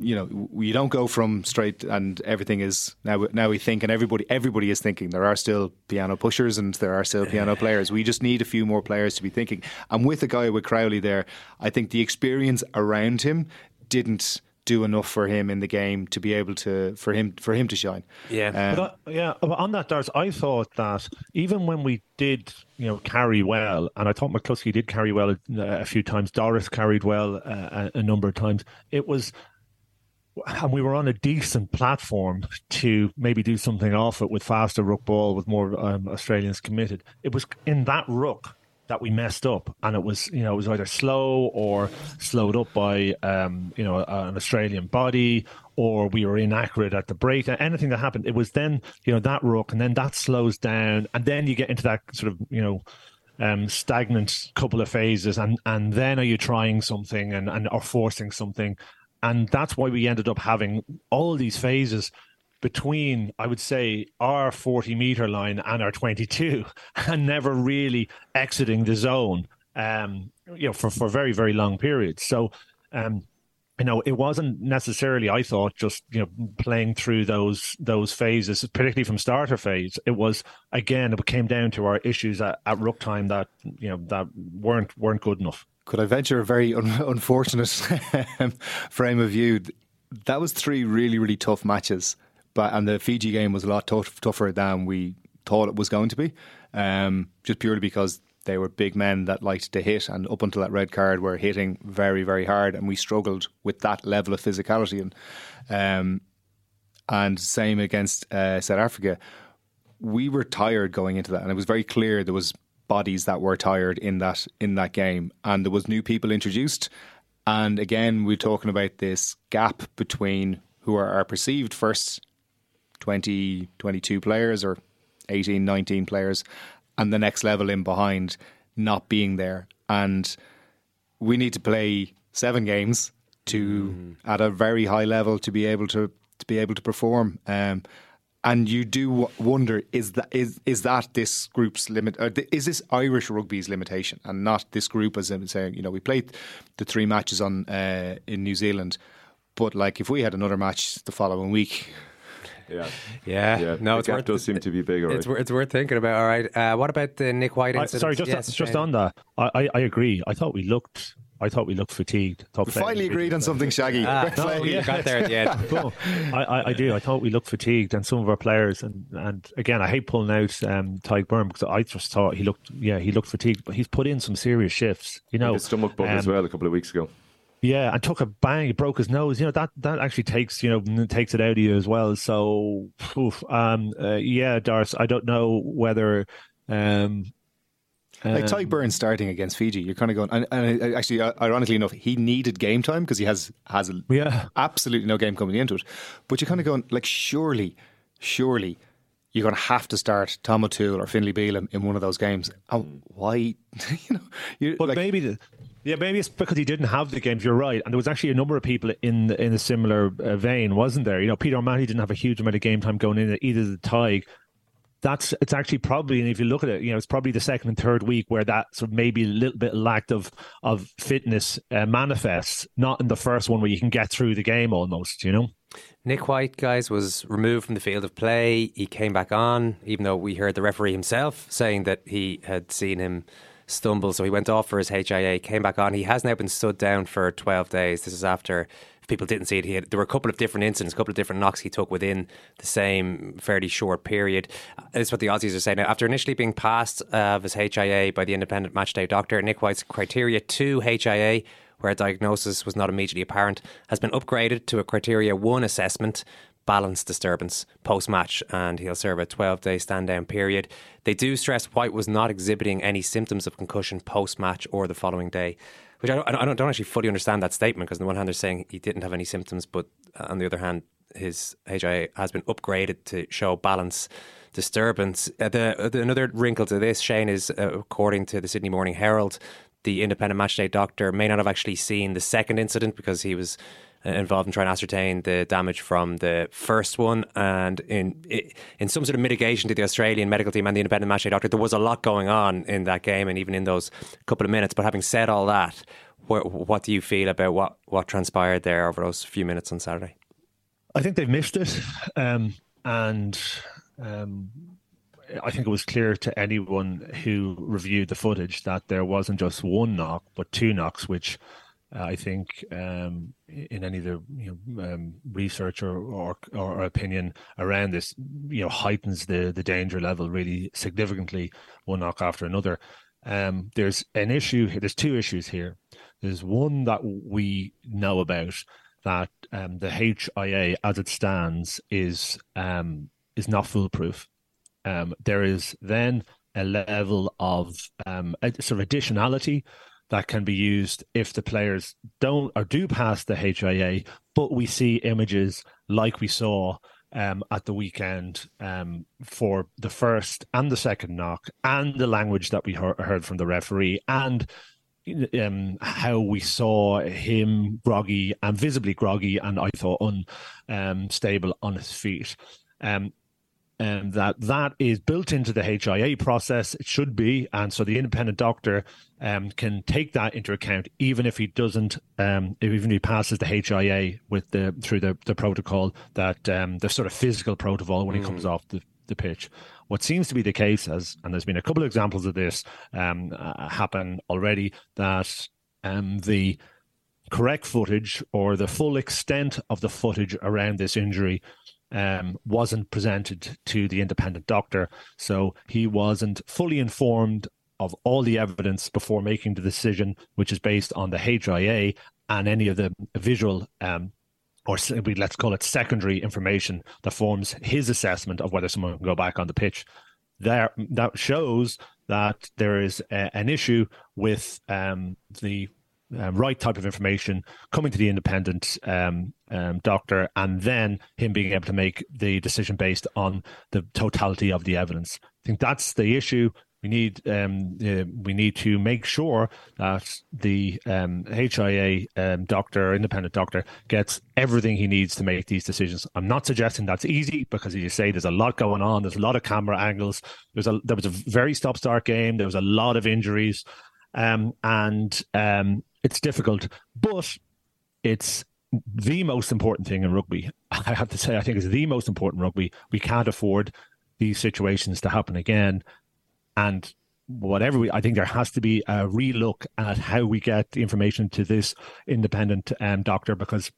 you know, you don't go from straight and everything is now. Now we think, and everybody, everybody is thinking. There are still piano pushers and there are still piano players. We just need a few more players to be thinking. And with a guy with Crowley there, I think the experience around him didn't do enough for him in the game to be able to for him for him to shine. Um, But I, yeah, but on that, Dars, I thought that even when we did, you know, carry well, and I thought McCloskey did carry well a, a few times, Doris carried well uh, a, a number of times. It was, and we were on a decent platform to maybe do something off it with faster ruck ball, with more um, Australians committed. It was in that ruck that we messed up, and it was you know it was either slow or slowed up by um, you know an Australian body, or we were inaccurate at the break. Anything that happened, it was then you know that ruck, and then that slows down, and then you get into that sort of you know um, stagnant couple of phases, and and then are you trying something and and or forcing something, and that's why we ended up having all these phases between, I would say, our 40 meter line and our 22, and never really exiting the zone, um, you know, for, for very, very long periods. So, um, you know, it wasn't necessarily, I thought, just you know playing through those those phases, particularly from starter phase. It was again, it came down to our issues at, at ruck time that you know that weren't weren't good enough. could I venture a very un- unfortunate frame of view? That was three really, really tough matches. But and the Fiji game was a lot tough, tougher than we thought it was going to be, um, just purely because they were big men that liked to hit, and up until that red card, were hitting very, very hard, and we struggled with that level of physicality. And um, and same against uh, South Africa, we were tired going into that, and it was very clear there was bodies that were tired in that in that game, and there was new people introduced. And again, we're talking about this gap between who are our perceived first 20, 22 players or 18, 19 players, and the next level in behind not being there. And we need to play seven games to mm. at a very high level to be able to to be able to perform. Um, and you do wonder is that is is that this group's limit? Is this Irish rugby's limitation, and not this group as I'm saying? You know, we played the three matches on uh, in New Zealand, but like if we had another match the following week, yeah. Yeah. yeah. No, the it's gap worth, does seem to be bigger. It's, it's worth thinking about. All right. Uh, what about the Nic White I, incident? sorry, just yes, just on that, I, I, I agree. I thought we looked. I thought we looked fatigued. Thought we finally agreed on something, Shaggy. Ah, no, play. you got there at the end. Cool. I, I, I do. I thought we looked fatigued, and some of our players, and, and again, I hate pulling out um, Tadhg Beirne because I just thought he looked, yeah, he looked fatigued, but he's put in some serious shifts. You know, His stomach bug as um, well a couple of weeks ago. Yeah, and took a bang, he broke his nose. You know that that actually takes you know takes it out of you as well. So, oof, um, uh, yeah, Doris, I don't know whether. Um, Like um, Tadhg Beirne's starting against Fiji, you're kind of going. And, and uh, actually, uh, ironically enough, he needed game time because he has has yeah. absolutely no game coming into it. But you're kind of going like, surely, surely, you're going to have to start Tom O'Toole or Finlay Bealham in one of those games. And why? you know, But like, maybe the, yeah, maybe it's because he didn't have the games. You're right, and there was actually a number of people in the, in a similar uh, vein, wasn't there? You know, Peter O'Mahony didn't have a huge amount of game time going in either the tie. That's it's actually probably, and if you look at it, you know, it's probably the second and third week where that sort of maybe a little bit lack of of fitness uh, manifests, not in the first one where you can get through the game almost. You know. Nic White, guys, was removed from the field of play. He came back on, even though we heard the referee himself saying that he had seen him stumble. So he went off for his HIA, came back on. He has now been stood down for 12 days. This is after, if people didn't see it, he had, there were a couple of different incidents, a couple of different knocks he took within the same fairly short period. This is what the Aussies are saying now. After initially being passed uh, of his HIA by the independent matchday doctor, Nic White's criteria 2 HIA where a diagnosis was not immediately apparent, has been upgraded to a Criteria 1 assessment, balance disturbance, post match, and he'll serve a 12 day stand down period. They do stress White was not exhibiting any symptoms of concussion post match or the following day. Which I don't, I don't, don't actually fully understand that statement because on the one hand they're saying he didn't have any symptoms, but on the other hand his HIA has been upgraded to show balance disturbance. Uh, the, the another wrinkle to this, Shane, is uh, according to the Sydney Morning Herald, the independent matchday doctor may not have actually seen the second incident because he was uh, involved in trying to ascertain the damage from the first one. And in in some sort of mitigation to the Australian medical team and the independent matchday doctor, there was a lot going on in that game and even in those couple of minutes. But having said all that, what, what do you feel about what, what transpired there over those few minutes on Saturday? I think they've missed it, um, and um, I think it was clear to anyone who reviewed the footage that there wasn't just one knock, but two knocks, which uh, I think um, in any of the you know, um, research or, or, or opinion around this, you know, heightens the the danger level really significantly. One knock after another. Um, there's an issue. There's two issues here. There's one that we know about that um, the HIA as it stands is um, is not foolproof. Um, there is then a level of sort of additionality that can be used if the players don't or do pass the HIA, but we see images like we saw um, at the weekend um, for the first and the second knock, and the language that we heard, heard from the referee, and um, how we saw him groggy and visibly groggy, and I thought unstable on his feet. Um, and that that is built into the HIA process. It should be, and so the independent doctor um, can take that into account, even if he doesn't, um, even if he passes the HIA with the through the, the protocol that um, the sort of physical protocol when he comes off the, the pitch. What seems to be the case, as and there's been a couple of examples of this um, uh, happen already, that um, the correct footage or the full extent of the footage around this injury um, wasn't presented to the independent doctor, so he wasn't fully informed of all the evidence before making the decision, which is based on the HIA and any of the visual um, or let's call it secondary information that forms his assessment of whether someone can go back on the pitch. There, that shows that there is a, an issue with um, the uh, right type of information coming to the independent um, um, doctor, and then him being able to make the decision based on the totality of the evidence. I think that's the issue. We need um, uh, we need to make sure that the um, HIA um, doctor, independent doctor, gets everything he needs to make these decisions. I'm not suggesting that's easy because, as you say, there's a lot going on. There's a lot of camera angles. There's a there was a very stop start game. There was a lot of injuries, um, and um, it's difficult, but it's the most important thing in rugby. I have to say, I think it's the most important rugby. We can't afford these situations to happen again and whatever we, I think there has to be a relook at how we get information to this independent um, doctor because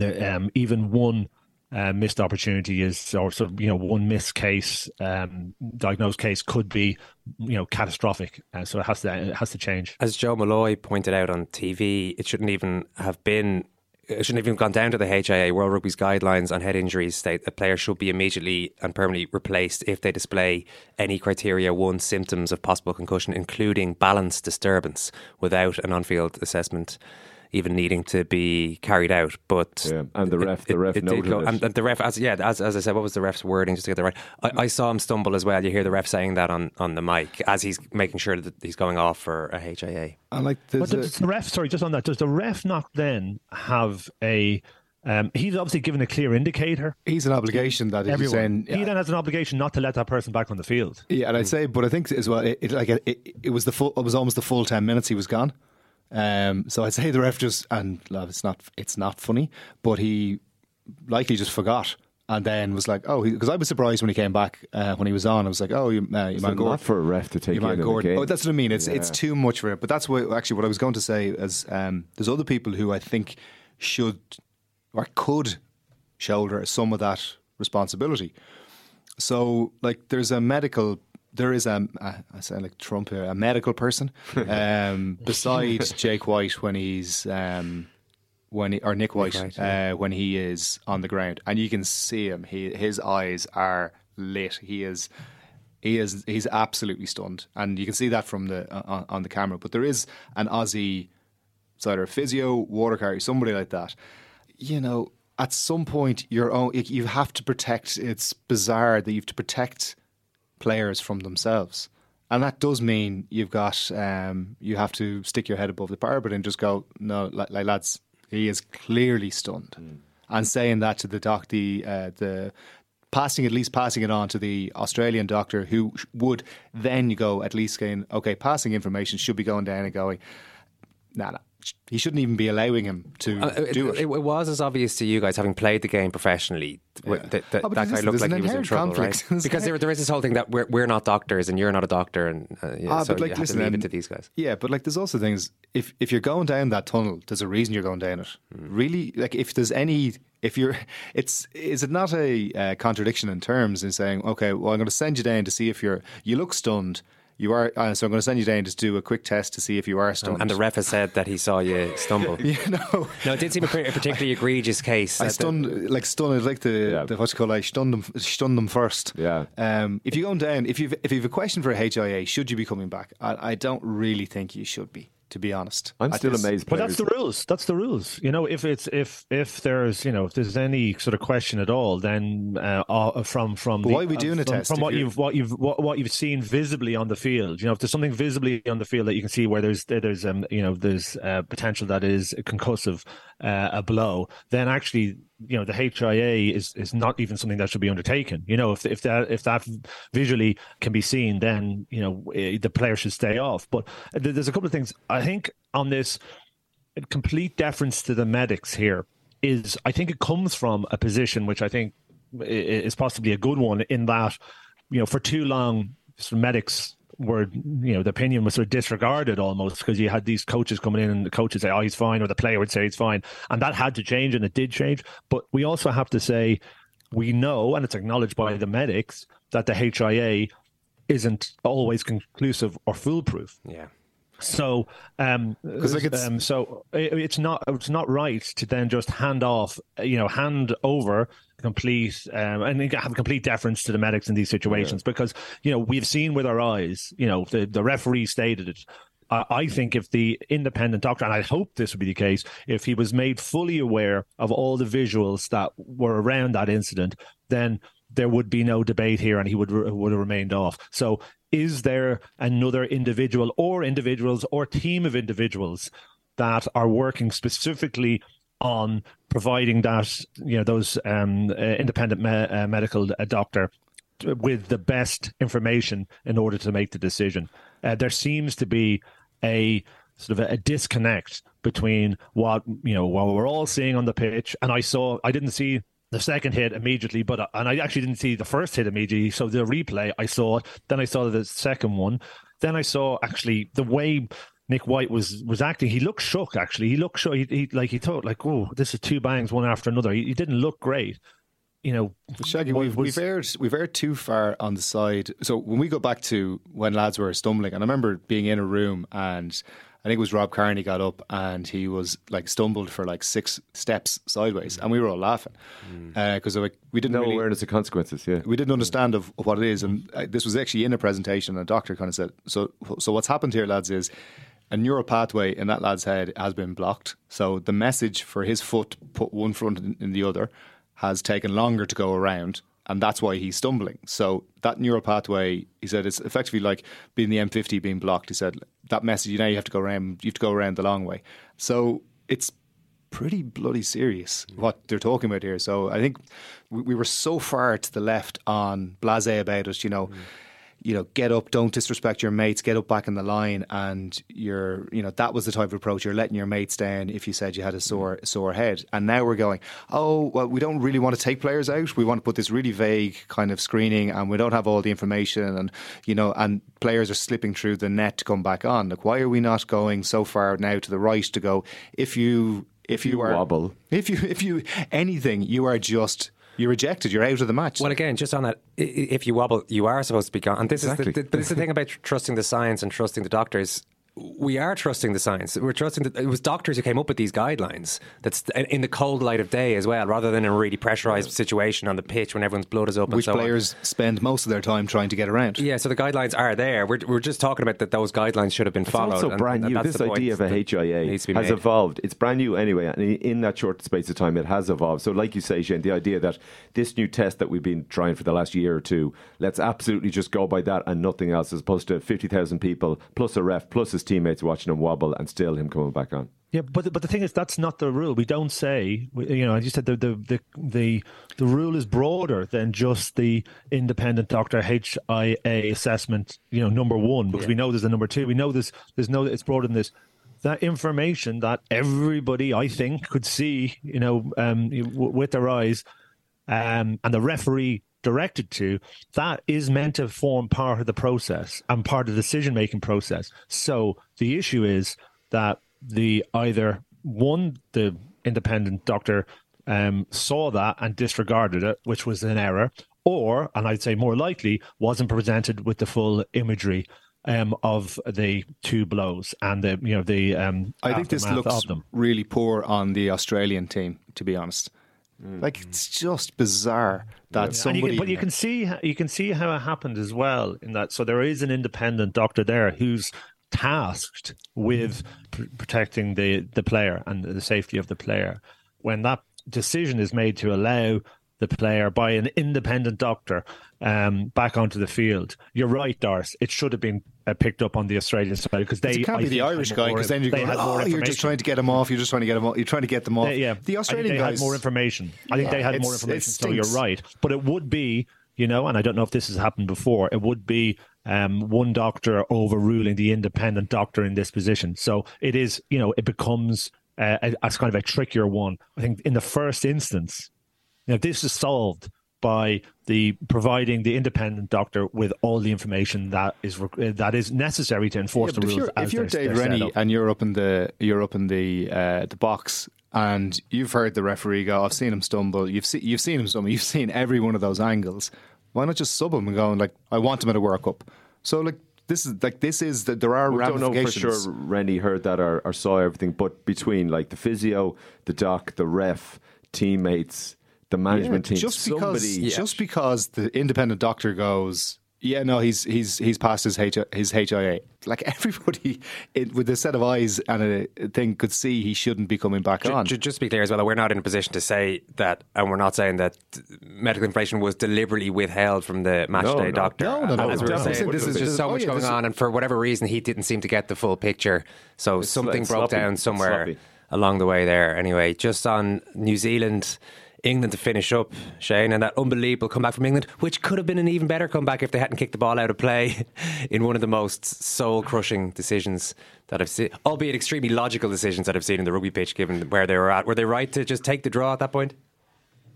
um, even one uh, missed opportunity is or sort of you know one missed case um, diagnosed case could be you know catastrophic uh, so it has to it has to change as Joe Molloy pointed out on TV it shouldn't even have been shouldn't have even gone down to the HIA. World Rugby's guidelines on head injuries state that players should be immediately and permanently replaced if they display any criteria one symptoms of possible concussion, including balance disturbance, without an on field assessment even needing to be carried out. But yeah. and the ref, it, the ref it, noted go, it. And the ref, as yeah, as, as I said, what was the ref's wording? Just to get the right, I, I, saw him stumble as well. You hear the ref saying that on, on the mic as he's making sure that he's going off for a HIA. I like but does the ref. Sorry, just on that. Does the ref not then have a um, he's obviously given a clear indicator. He's an obligation that everyone. Saying, yeah. He then has an obligation not to let that person back on the field. Yeah, and I'd say, but I think as well, it, it like it, it, was the full, it was almost the full ten minutes he was gone. Um, so I'd say the ref just and love, it's not it's not funny, but he likely just forgot and then was like, oh, because I was surprised when he came back uh, when he was on. I was like, oh, you, uh, you man Gordon for a ref to take you man Gordon. Oh, that's what I mean. It's yeah. it's too much for it. But that's what actually what I was going to say is um, there's other people who I think should or could shoulder some of that responsibility. So, like, there's a medical there is a, a I sound like Trump here, a medical person um, besides Jake White when he's um, when he, or Nic White, Nic White yeah. uh, when he is on the ground, and you can see him. He his eyes are lit. He is he is he's absolutely stunned, and you can see that from the uh, on the camera. But there is an Aussie, it's either a physio, water carrier, somebody like that. You know, at some point, your own you have to protect. It's bizarre that you have to protect players from themselves. And that does mean you've got um, you have to stick your head above the parapet and just go, no, like, like lads, he is clearly stunned. Mm. And saying that to the doc, the uh, the passing at least passing it on to the Australian doctor, who would then go at least saying, okay, passing information should be going down and going, nah, nah, he shouldn't even be allowing him to uh, do it, it, it. was as obvious to you guys, having played the game professionally, yeah. that, that, oh, that guy looked like he was in trouble, right? because there, there is this whole thing that we're, we're not doctors and you're not a doctor, and uh, yeah, ah, so but like, you have listen, to leave it to these guys. Yeah, but like, there's also things. If if you're going down that tunnel, there's a reason you're going down it. Mm. Really, like if there's any if you're it's is it not a uh, contradiction in terms in saying okay well i'm going to send you down to see if you're you look stunned you are, uh, so I'm going to send you down to do a quick test to see if you are stunned. And the ref has said that he saw you stumble. you know, no, it did seem a, particularly egregious case. I stunned, the, like stunned, like the, yeah. the what's called, I stunned them, stunned them first. Yeah. Um, if you're going down, if you've if you've a question for a HIA, should you be coming back? I, I don't really think you should be to be honest. I'm still amazed. But that's the rules. That's the rules. You know, if it's if if there's you know if there's any sort of question at all, then uh, uh from from the, why are we doing uh, a test from what you've what you've what, what you've seen visibly on the field. You know, if there's something visibly on the field that you can see where there's there's um you know there's uh, potential that is a concussive, uh, a blow, then actually you know the HIA is is not even something that should be undertaken. You know, if if that if that visually can be seen, then you know eh, the player should stay off. But there's a couple of things I think on this complete deference to the medics here is I think it comes from a position which I think is possibly a good one in that you know for too long medics were you know the opinion was sort of disregarded almost because you had these coaches coming in and the coaches say oh he's fine or the player would say he's fine and that had to change and it did change but we also have to say we know, and it's acknowledged by the medics, that the HIA isn't always conclusive or foolproof. Yeah. So, um, like it's- um, so it, it's not it's not right to then just hand off, you know, hand over complete um, and have complete deference to the medics in these situations because you know we've seen with our eyes, you know, the the referee stated it. I I think if the independent doctor, and I hope this would be the case, if he was made fully aware of all the visuals that were around that incident, then there would be no debate here, and he would would have remained off. So, is there another individual, or individuals, or team of individuals that are working specifically on providing that you know those um, uh, independent me- uh, medical uh, doctor with the best information in order to make the decision. Uh, there seems to be a sort of a, a disconnect between what you know what we're all seeing on the pitch, and I saw I didn't see the second hit immediately, but uh, and I actually didn't see the first hit immediately. So the replay, I saw it, then I saw the second one, then I saw actually the way. Nic White was was acting. He looked shook. Actually, he looked shook. He, he like he thought like, oh, this is two bangs one after another. He, he didn't look great. You know, Shaggy, we've, was- we've aired we've aired too far on the side. So when we go back to when lads were stumbling, and I remember being in a room and I think it was Rob Kearney got up and he was like stumbled for like six steps sideways, and we were all laughing mm. uh, because like we didn't No really, awareness of consequences, yeah. we didn't understand of, of what it is, and mm. uh, this was actually in a presentation. And the doctor kind of said, "So, so what's happened here, lads, is a neural pathway in that lad's head has been blocked. So the message for his foot put one front in, the other has taken longer to go around." And that's why he's stumbling. So that neural pathway, he said, it's effectively like being the M50 being blocked. He said that message. You know, you have to go around. You have to go around the long way. So it's pretty bloody serious what they're talking about here. So I think we, we were so far to the left on blasé about it. You know, mm. You know, get up, don't disrespect your mates, get up back in the line, and you're, you know, that was the type of approach. You're letting your mates down if you said you had a mm-hmm. sore sore head, and now we're going, oh, well, we don't really want to take players out. We want to put this really vague kind of screening, and we don't have all the information, and you know, and players are slipping through the net to come back on. Like, why are we not going so far now to the right to go? If you if you, are wobble. if you if you anything, you are just you're rejected. You're out of the match. Well, again, just on that, if you wobble, you are supposed to be gone. And this Exactly. is the, the, but it's the thing about trusting the science and trusting the doctors. We are trusting the science. We're trusting that it was doctors who came up with these guidelines. That's in the cold light of day as well, rather than in a really pressurized situation on the pitch when everyone's blood is up. Which and so on. players spend most of their time trying to get around. Yeah, so the guidelines are there. We're, we're just talking about that those guidelines should have been It's followed. also and- brand and new. that's This the idea of a HIA needs to be has made. evolved. It's brand new anyway, and in that short space of time, it has evolved. So, like you say, Shane, the idea that this new test that we've been trying for the last year or two, let's absolutely just go by that and nothing else, as opposed to fifty thousand people plus a ref plus his teammates watching him wobble and still him coming back on. Yeah, but the, but the thing is, that's not the rule. We don't say, you know, as you said, the the the the, the rule is broader than just the independent doctor HIA assessment. You know, number one, because we know there's a number two. We know there's there's no it's broader than this. That information that everybody, I think, could see, you know, um, w- with their eyes, um, and the referee directed to, that is meant to form part of the process and part of the decision making process. So the issue is that the either one, the independent doctor um, saw that and disregarded it, which was an error, or, and I'd say more likely, wasn't presented with the full imagery. Um, of the two blows and the you know the um, I think this looks really poor on the Australian team, to be honest. Like it's just bizarre that And somebody. you can, but you can see you can see how it happened as well in that. So there is an independent doctor there who's tasked with pr- protecting the the player and the safety of the player. When that decision is made to allow the player by an independent doctor um, back onto the field, you're right, Doris. It should have been uh, picked up on the Australian side because they it can't I be the Irish guy because then you're going, oh, you're just trying to get them off. You're just trying to get them off. You're trying to get them off. They- yeah, the Australian they guys had more information. I think they had more information. So you're right, but it would be, you know, and I don't know if this has happened before. It would be um, one doctor overruling the independent doctor in this position. So it is, you know, it becomes uh, a, as kind of a trickier one. I think in the first instance, you know, this is solved by the providing the independent doctor with all the information that is re- that is necessary to enforce Yeah, but the if rules. you're, as if you're they're- Dave they're Rennie and you're up in the you're up in the uh, the box and you've heard the referee go, "I've seen him stumble." You've seen you've seen him stumble. You've seen every one of those angles. Why not just sub him and go like, "I want him at a World Cup." So like this is like this is that there are We don't know for sure Rennie heard that or, or saw everything, but between like the physio, the doc, the ref, teammates, the management Yeah, team, just because somebody just because the independent doctor goes, yeah, no, he's he's he's passed his H, his HIA. Like everybody it, with a set of eyes and a thing could see he shouldn't be coming back Ju- on. ju- Just to be clear as well, we're not in a position to say that, and we're not saying that medical information was deliberately withheld from the match No, day no. doctor. No, no, no, As we no. saying, this is just so Oh, much yeah, going on, and for whatever reason, he didn't seem to get the full picture. So something sl- broke sloppy. down somewhere sloppy. along the way there. Anyway, just on New Zealand. England to finish up, Shane, and that unbelievable comeback from England, which could have been an even better comeback if they hadn't kicked the ball out of play in one of the most soul crushing decisions that I've seen, albeit extremely logical decisions that I've seen in the rugby pitch, given where they were at. Were they right to just take the draw at that point?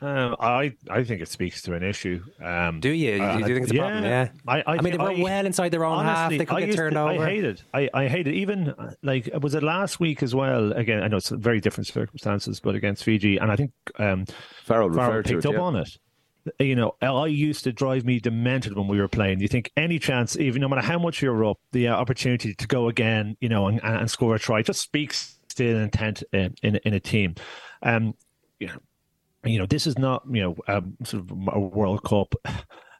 Um, I I think it speaks to an issue. Um, Do you? You- you think it's a problem? Yeah. I, I, I mean, they were well inside their own half. They could I get turned to- over. I hated. I, I hated even uh, like was it last week as well? Again, I know it's very different circumstances, but against Fiji, and I think um, Farrell referred to picked it, up yeah. on it. You know, I used to drive me demented when we were playing. You think any chance, even no matter how much you're up, the uh, opportunity to go again, you know, and, and score a try just speaks to an intent in in, in a team. Um, you know, you know, this is not, you know, um, sort of a World Cup.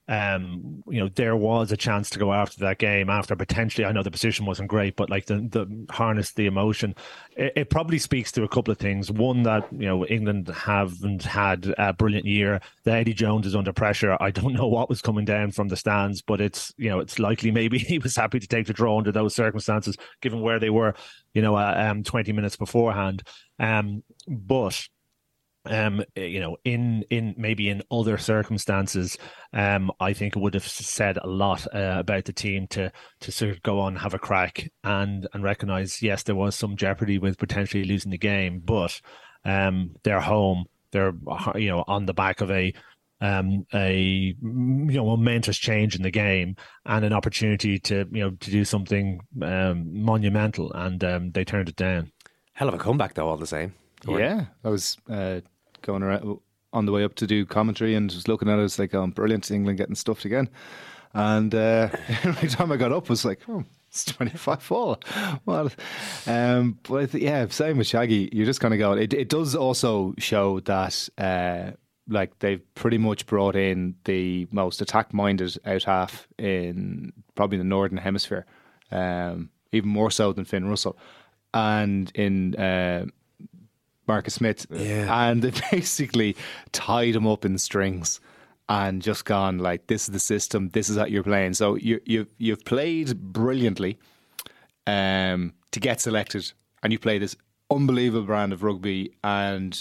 Um, you know, there was a chance to go after that game after potentially. I know the position wasn't great, but like the the harness the emotion. It, it probably speaks to a couple of things. One that you know England haven't had a brilliant year. The Eddie Jones is under pressure. I don't know what was coming down from the stands, but it's you know it's likely maybe he was happy to take the draw under those circumstances, given where they were. You know, uh, um, twenty minutes beforehand. Um, but um you know in in maybe in other circumstances um i think it would have said a lot uh, about the team to to sort of go on have a crack and and recognize yes there was some jeopardy with potentially losing the game but um they're home they're you know on the back of a um, a you know momentous change in the game and an opportunity to you know to do something um, monumental, and um, they turned it down. Hell of a comeback, though, all the same. Gordon. Yeah, I was uh, going around on the way up to do commentary and was looking at. It's like, oh, brilliant, England getting stuffed again. And uh, every time I got up, I was like, oh, it's 25 all. Well, um, but yeah, same with Shaggy. You're just kind of going, it, it does also show that. Uh, like they've pretty much brought in the most attack-minded out half in probably the northern hemisphere, um, even more so than Finn Russell, and in uh, Marcus Smith, Yeah. and they basically tied him up in strings and just gone like, "This is the system. This is how you're playing." So you you you've played brilliantly um, to get selected, and you play this unbelievable brand of rugby, and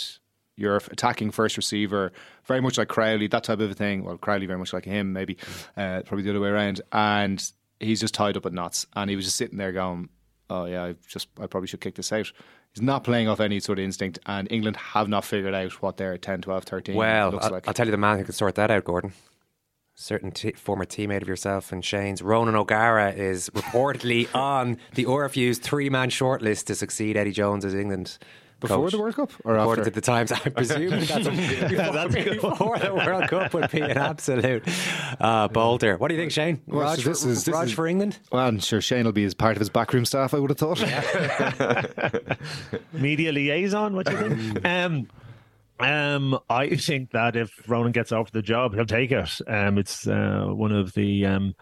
you're attacking first receiver, very much like Crowley, that type of a thing. Well, Crowley very much like him, maybe uh, probably the other way around, and he's just tied up at knots, and he was just sitting there going, "Oh yeah, I just I probably should kick this out." He's not playing off any sort of instinct, and England have not figured out what their 10, 12, 13 Well, looks I'll, like. I'll tell you the man who can sort that out, Gordon. Certain t- former teammate of yourself and Shane's, Ronan O'Gara, is reportedly on the RFU's three-man shortlist to succeed Eddie Jones as England. Before coach. the World Cup or According after? to the Times, I presume that's a, before, before the World Cup would be an absolute uh, bolter. What do you think, Shane? Well, Raj, so this is- this Raj is- for England? Well, I'm sure Shane will be as part of his backroom staff. I would have thought. media liaison. What do you think? um, um, I think that if Ronan gets offered the job, he'll take it. Um, it's uh, one of the um,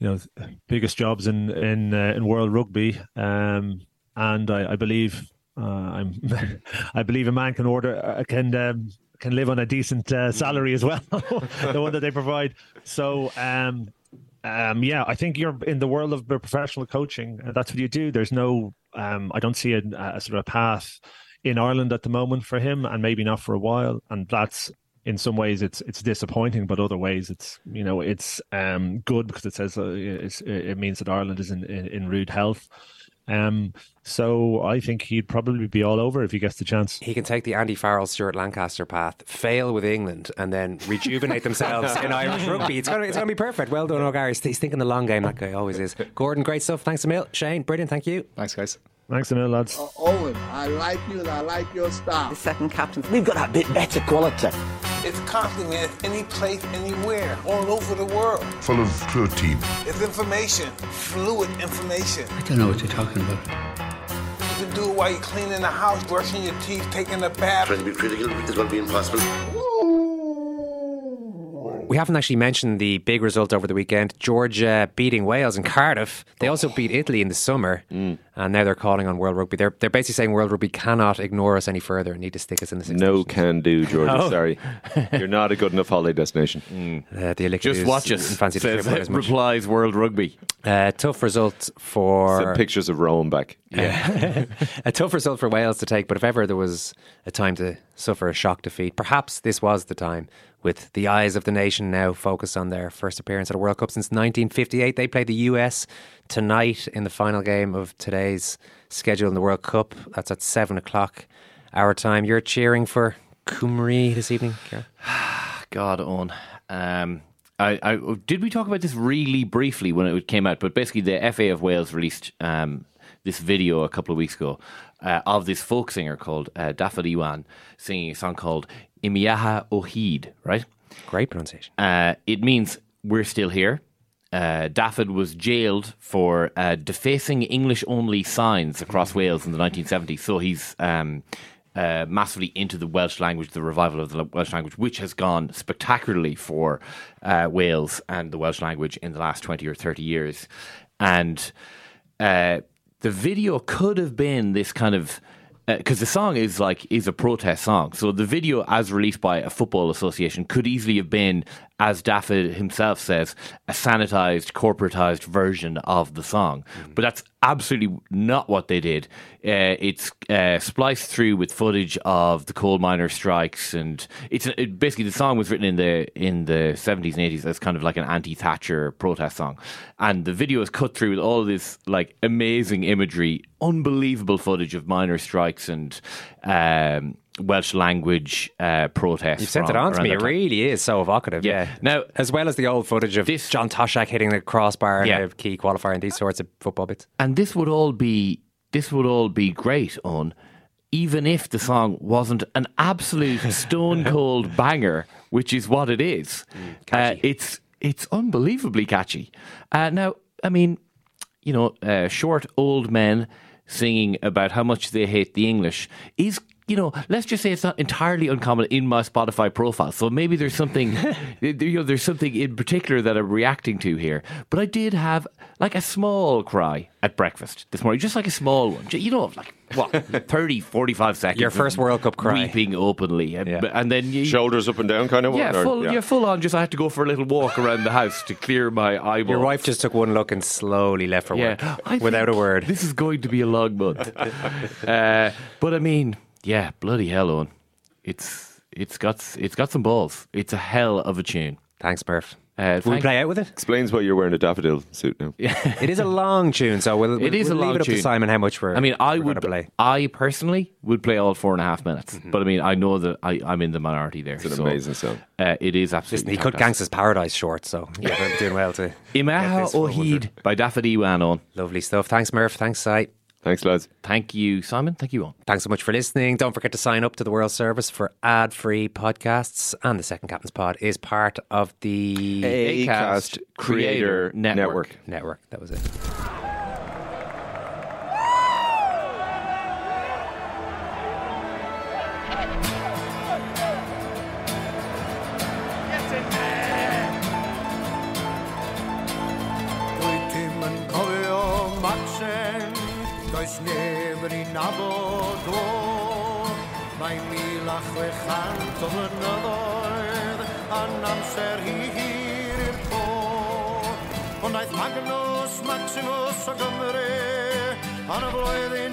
you know biggest jobs in in uh, in world rugby, um, and I, I believe uh, I'm I believe a man can order uh, can. Um, can live on a decent uh, salary as well, the one that they provide. So, um, um, yeah, I think you're in the world of professional coaching. That's what you do. There's no, um, I don't see a, a sort of a path in Ireland at the moment for him, and maybe not for a while. And that's in some ways it's it's disappointing, but other ways it's you know it's um, good because it says uh, it's, it means that Ireland is in, in, in rude health. Um, so I think he'd probably be all over if he gets the chance. He can take the Andy Farrell, Stuart Lancaster path, fail with England, and then rejuvenate themselves in Irish rugby. It's going to it's going to be perfect. Well done, O'Gara. He's, he's thinking the long game. That guy always is. Gordon, great stuff. Thanks a mil. Shane, brilliant. Thank you. Thanks, guys. Thanks a million, lads. Uh, Owen, I like you and I like your style. The second captain, we've got a bit better quality. It's compliment any place, anywhere, all over the world. Full of protein. It's information, fluid information. I don't know what you're talking about. You can do it while you're cleaning the house, brushing your teeth, taking a bath. Trying to be critical is going to be impossible. We haven't actually mentioned the big result over the weekend. Georgia beating Wales in Cardiff. They also beat Italy in the summer, mm. And now they're calling on World Rugby. They're, they're basically saying World Rugby cannot ignore us any further and need to stick us in the six. No can do, Georgia. No. Sorry. You're not a good enough holiday destination. Uh, the elixir Just watch us. Fancy says, trip as much. replies World Rugby. Uh, tough result for Send pictures of Rome back. Yeah. a tough result for Wales to take, but if ever there was a time to suffer a shock defeat, perhaps this was the time. With the eyes of the nation now focused on their first appearance at a World Cup since 1958, they play the US tonight in the final game of today's schedule in the World Cup. That's at seven o'clock our time. You're cheering for Cymru this evening, Kieran? God, on. Um, I, I did we talk about this really briefly when it came out, but basically the FA of Wales released um, this video a couple of weeks ago uh, of this folk singer called uh, Dafydd Iwan singing a song called Yma o Hyd, right? Great pronunciation. Uh, it means we're still here. Uh, was jailed for uh, defacing English only signs across Wales in the 1970s. So he's um, uh, massively into the Welsh language, the revival of the Welsh language, which has gone spectacularly for uh, Wales and the Welsh language in the last 20 or 30 years. And uh, the video could have been this kind of because the song is like is a protest song. So the video, as released by a football association, could easily have been, as Dafydd himself says, a sanitized, corporatized version of the song. But that's absolutely not what they did. Uh, it's uh, spliced through with footage of the coal miner strikes, and it's it, basically the song was written in the in the seventies and eighties as kind of like an anti-Thatcher protest song, and the video is cut through with all this like amazing imagery, unbelievable footage of miner strikes and. Um, Welsh language uh, protests. You've sent it from on to me. It really is so evocative. Yeah. Yeah. Now, as well as the old footage of John Toshack hitting the crossbar Yeah. in a key qualifier and these sorts of football bits. and this would all be this would all be great on even if the song wasn't an absolute stone cold banger which is what it is uh, it's it's unbelievably catchy uh, now i mean you know uh, short old men singing about how much they hate the english is you know, let's just say it's not entirely uncommon in my Spotify profile. So maybe there's something, you know, there's something in particular that I'm reacting to here. But I did have like a small cry at breakfast this morning, just like a small one. You know, like what, 30, 45 seconds. Your first World Cup cry. Weeping openly. And, and then you, Shoulders up and down, kind of. yeah, or- full, yeah. full on. Just I had to go for a little walk around the house to clear my eyeballs. Your wife just took one look and slowly left for work I without a word. This is going to be a long month. uh, but I mean, yeah, bloody hell, Owen. It's it's got it's got some balls. It's a hell of a tune. Thanks, Murph. Uh, Will we play out with it? Explains why you're wearing a daffodil suit now. Yeah, it is a long tune, so we'll, It is we'll a long leave it up tune. to Simon how much we're. I mean, I we're would play. I personally would play all four and a half minutes. Mm-hmm. But I mean, I know that I, I'm in the minority there. It's an so, amazing song. Uh, it is Listen, absolutely. he cut fantastic. Gangsta's Paradise short, so you're doing well too. get Imaha this Ohid by Daffodil Iwan on. Lovely stuff. Thanks, Murph. Thanks, Si. Thanks, lads. Thank you, Simon. Thank you, all. Thanks so much for listening. Don't forget to sign up to the World Service for ad free podcasts. And the Second Captain's Pod is part of the Acast Creator Network. Network. That was it. a bod o Mae mil a chwechant o flynyddoedd yn amser hi hir i'r clod. Ond aeth Magnus Maximus o Gymru yn y flwyddyn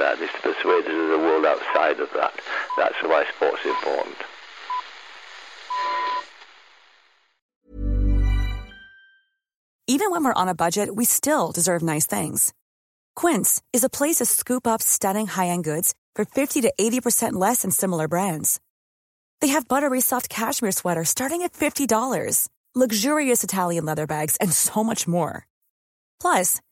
that. It's to persuade the world outside of that. That's why sports is important. Even when we're on a budget, we still deserve nice things. Quince is a place to scoop up stunning high-end goods for 50 to 80% less than similar brands. They have buttery soft cashmere sweaters starting at $50, luxurious Italian leather bags, and so much more. Plus,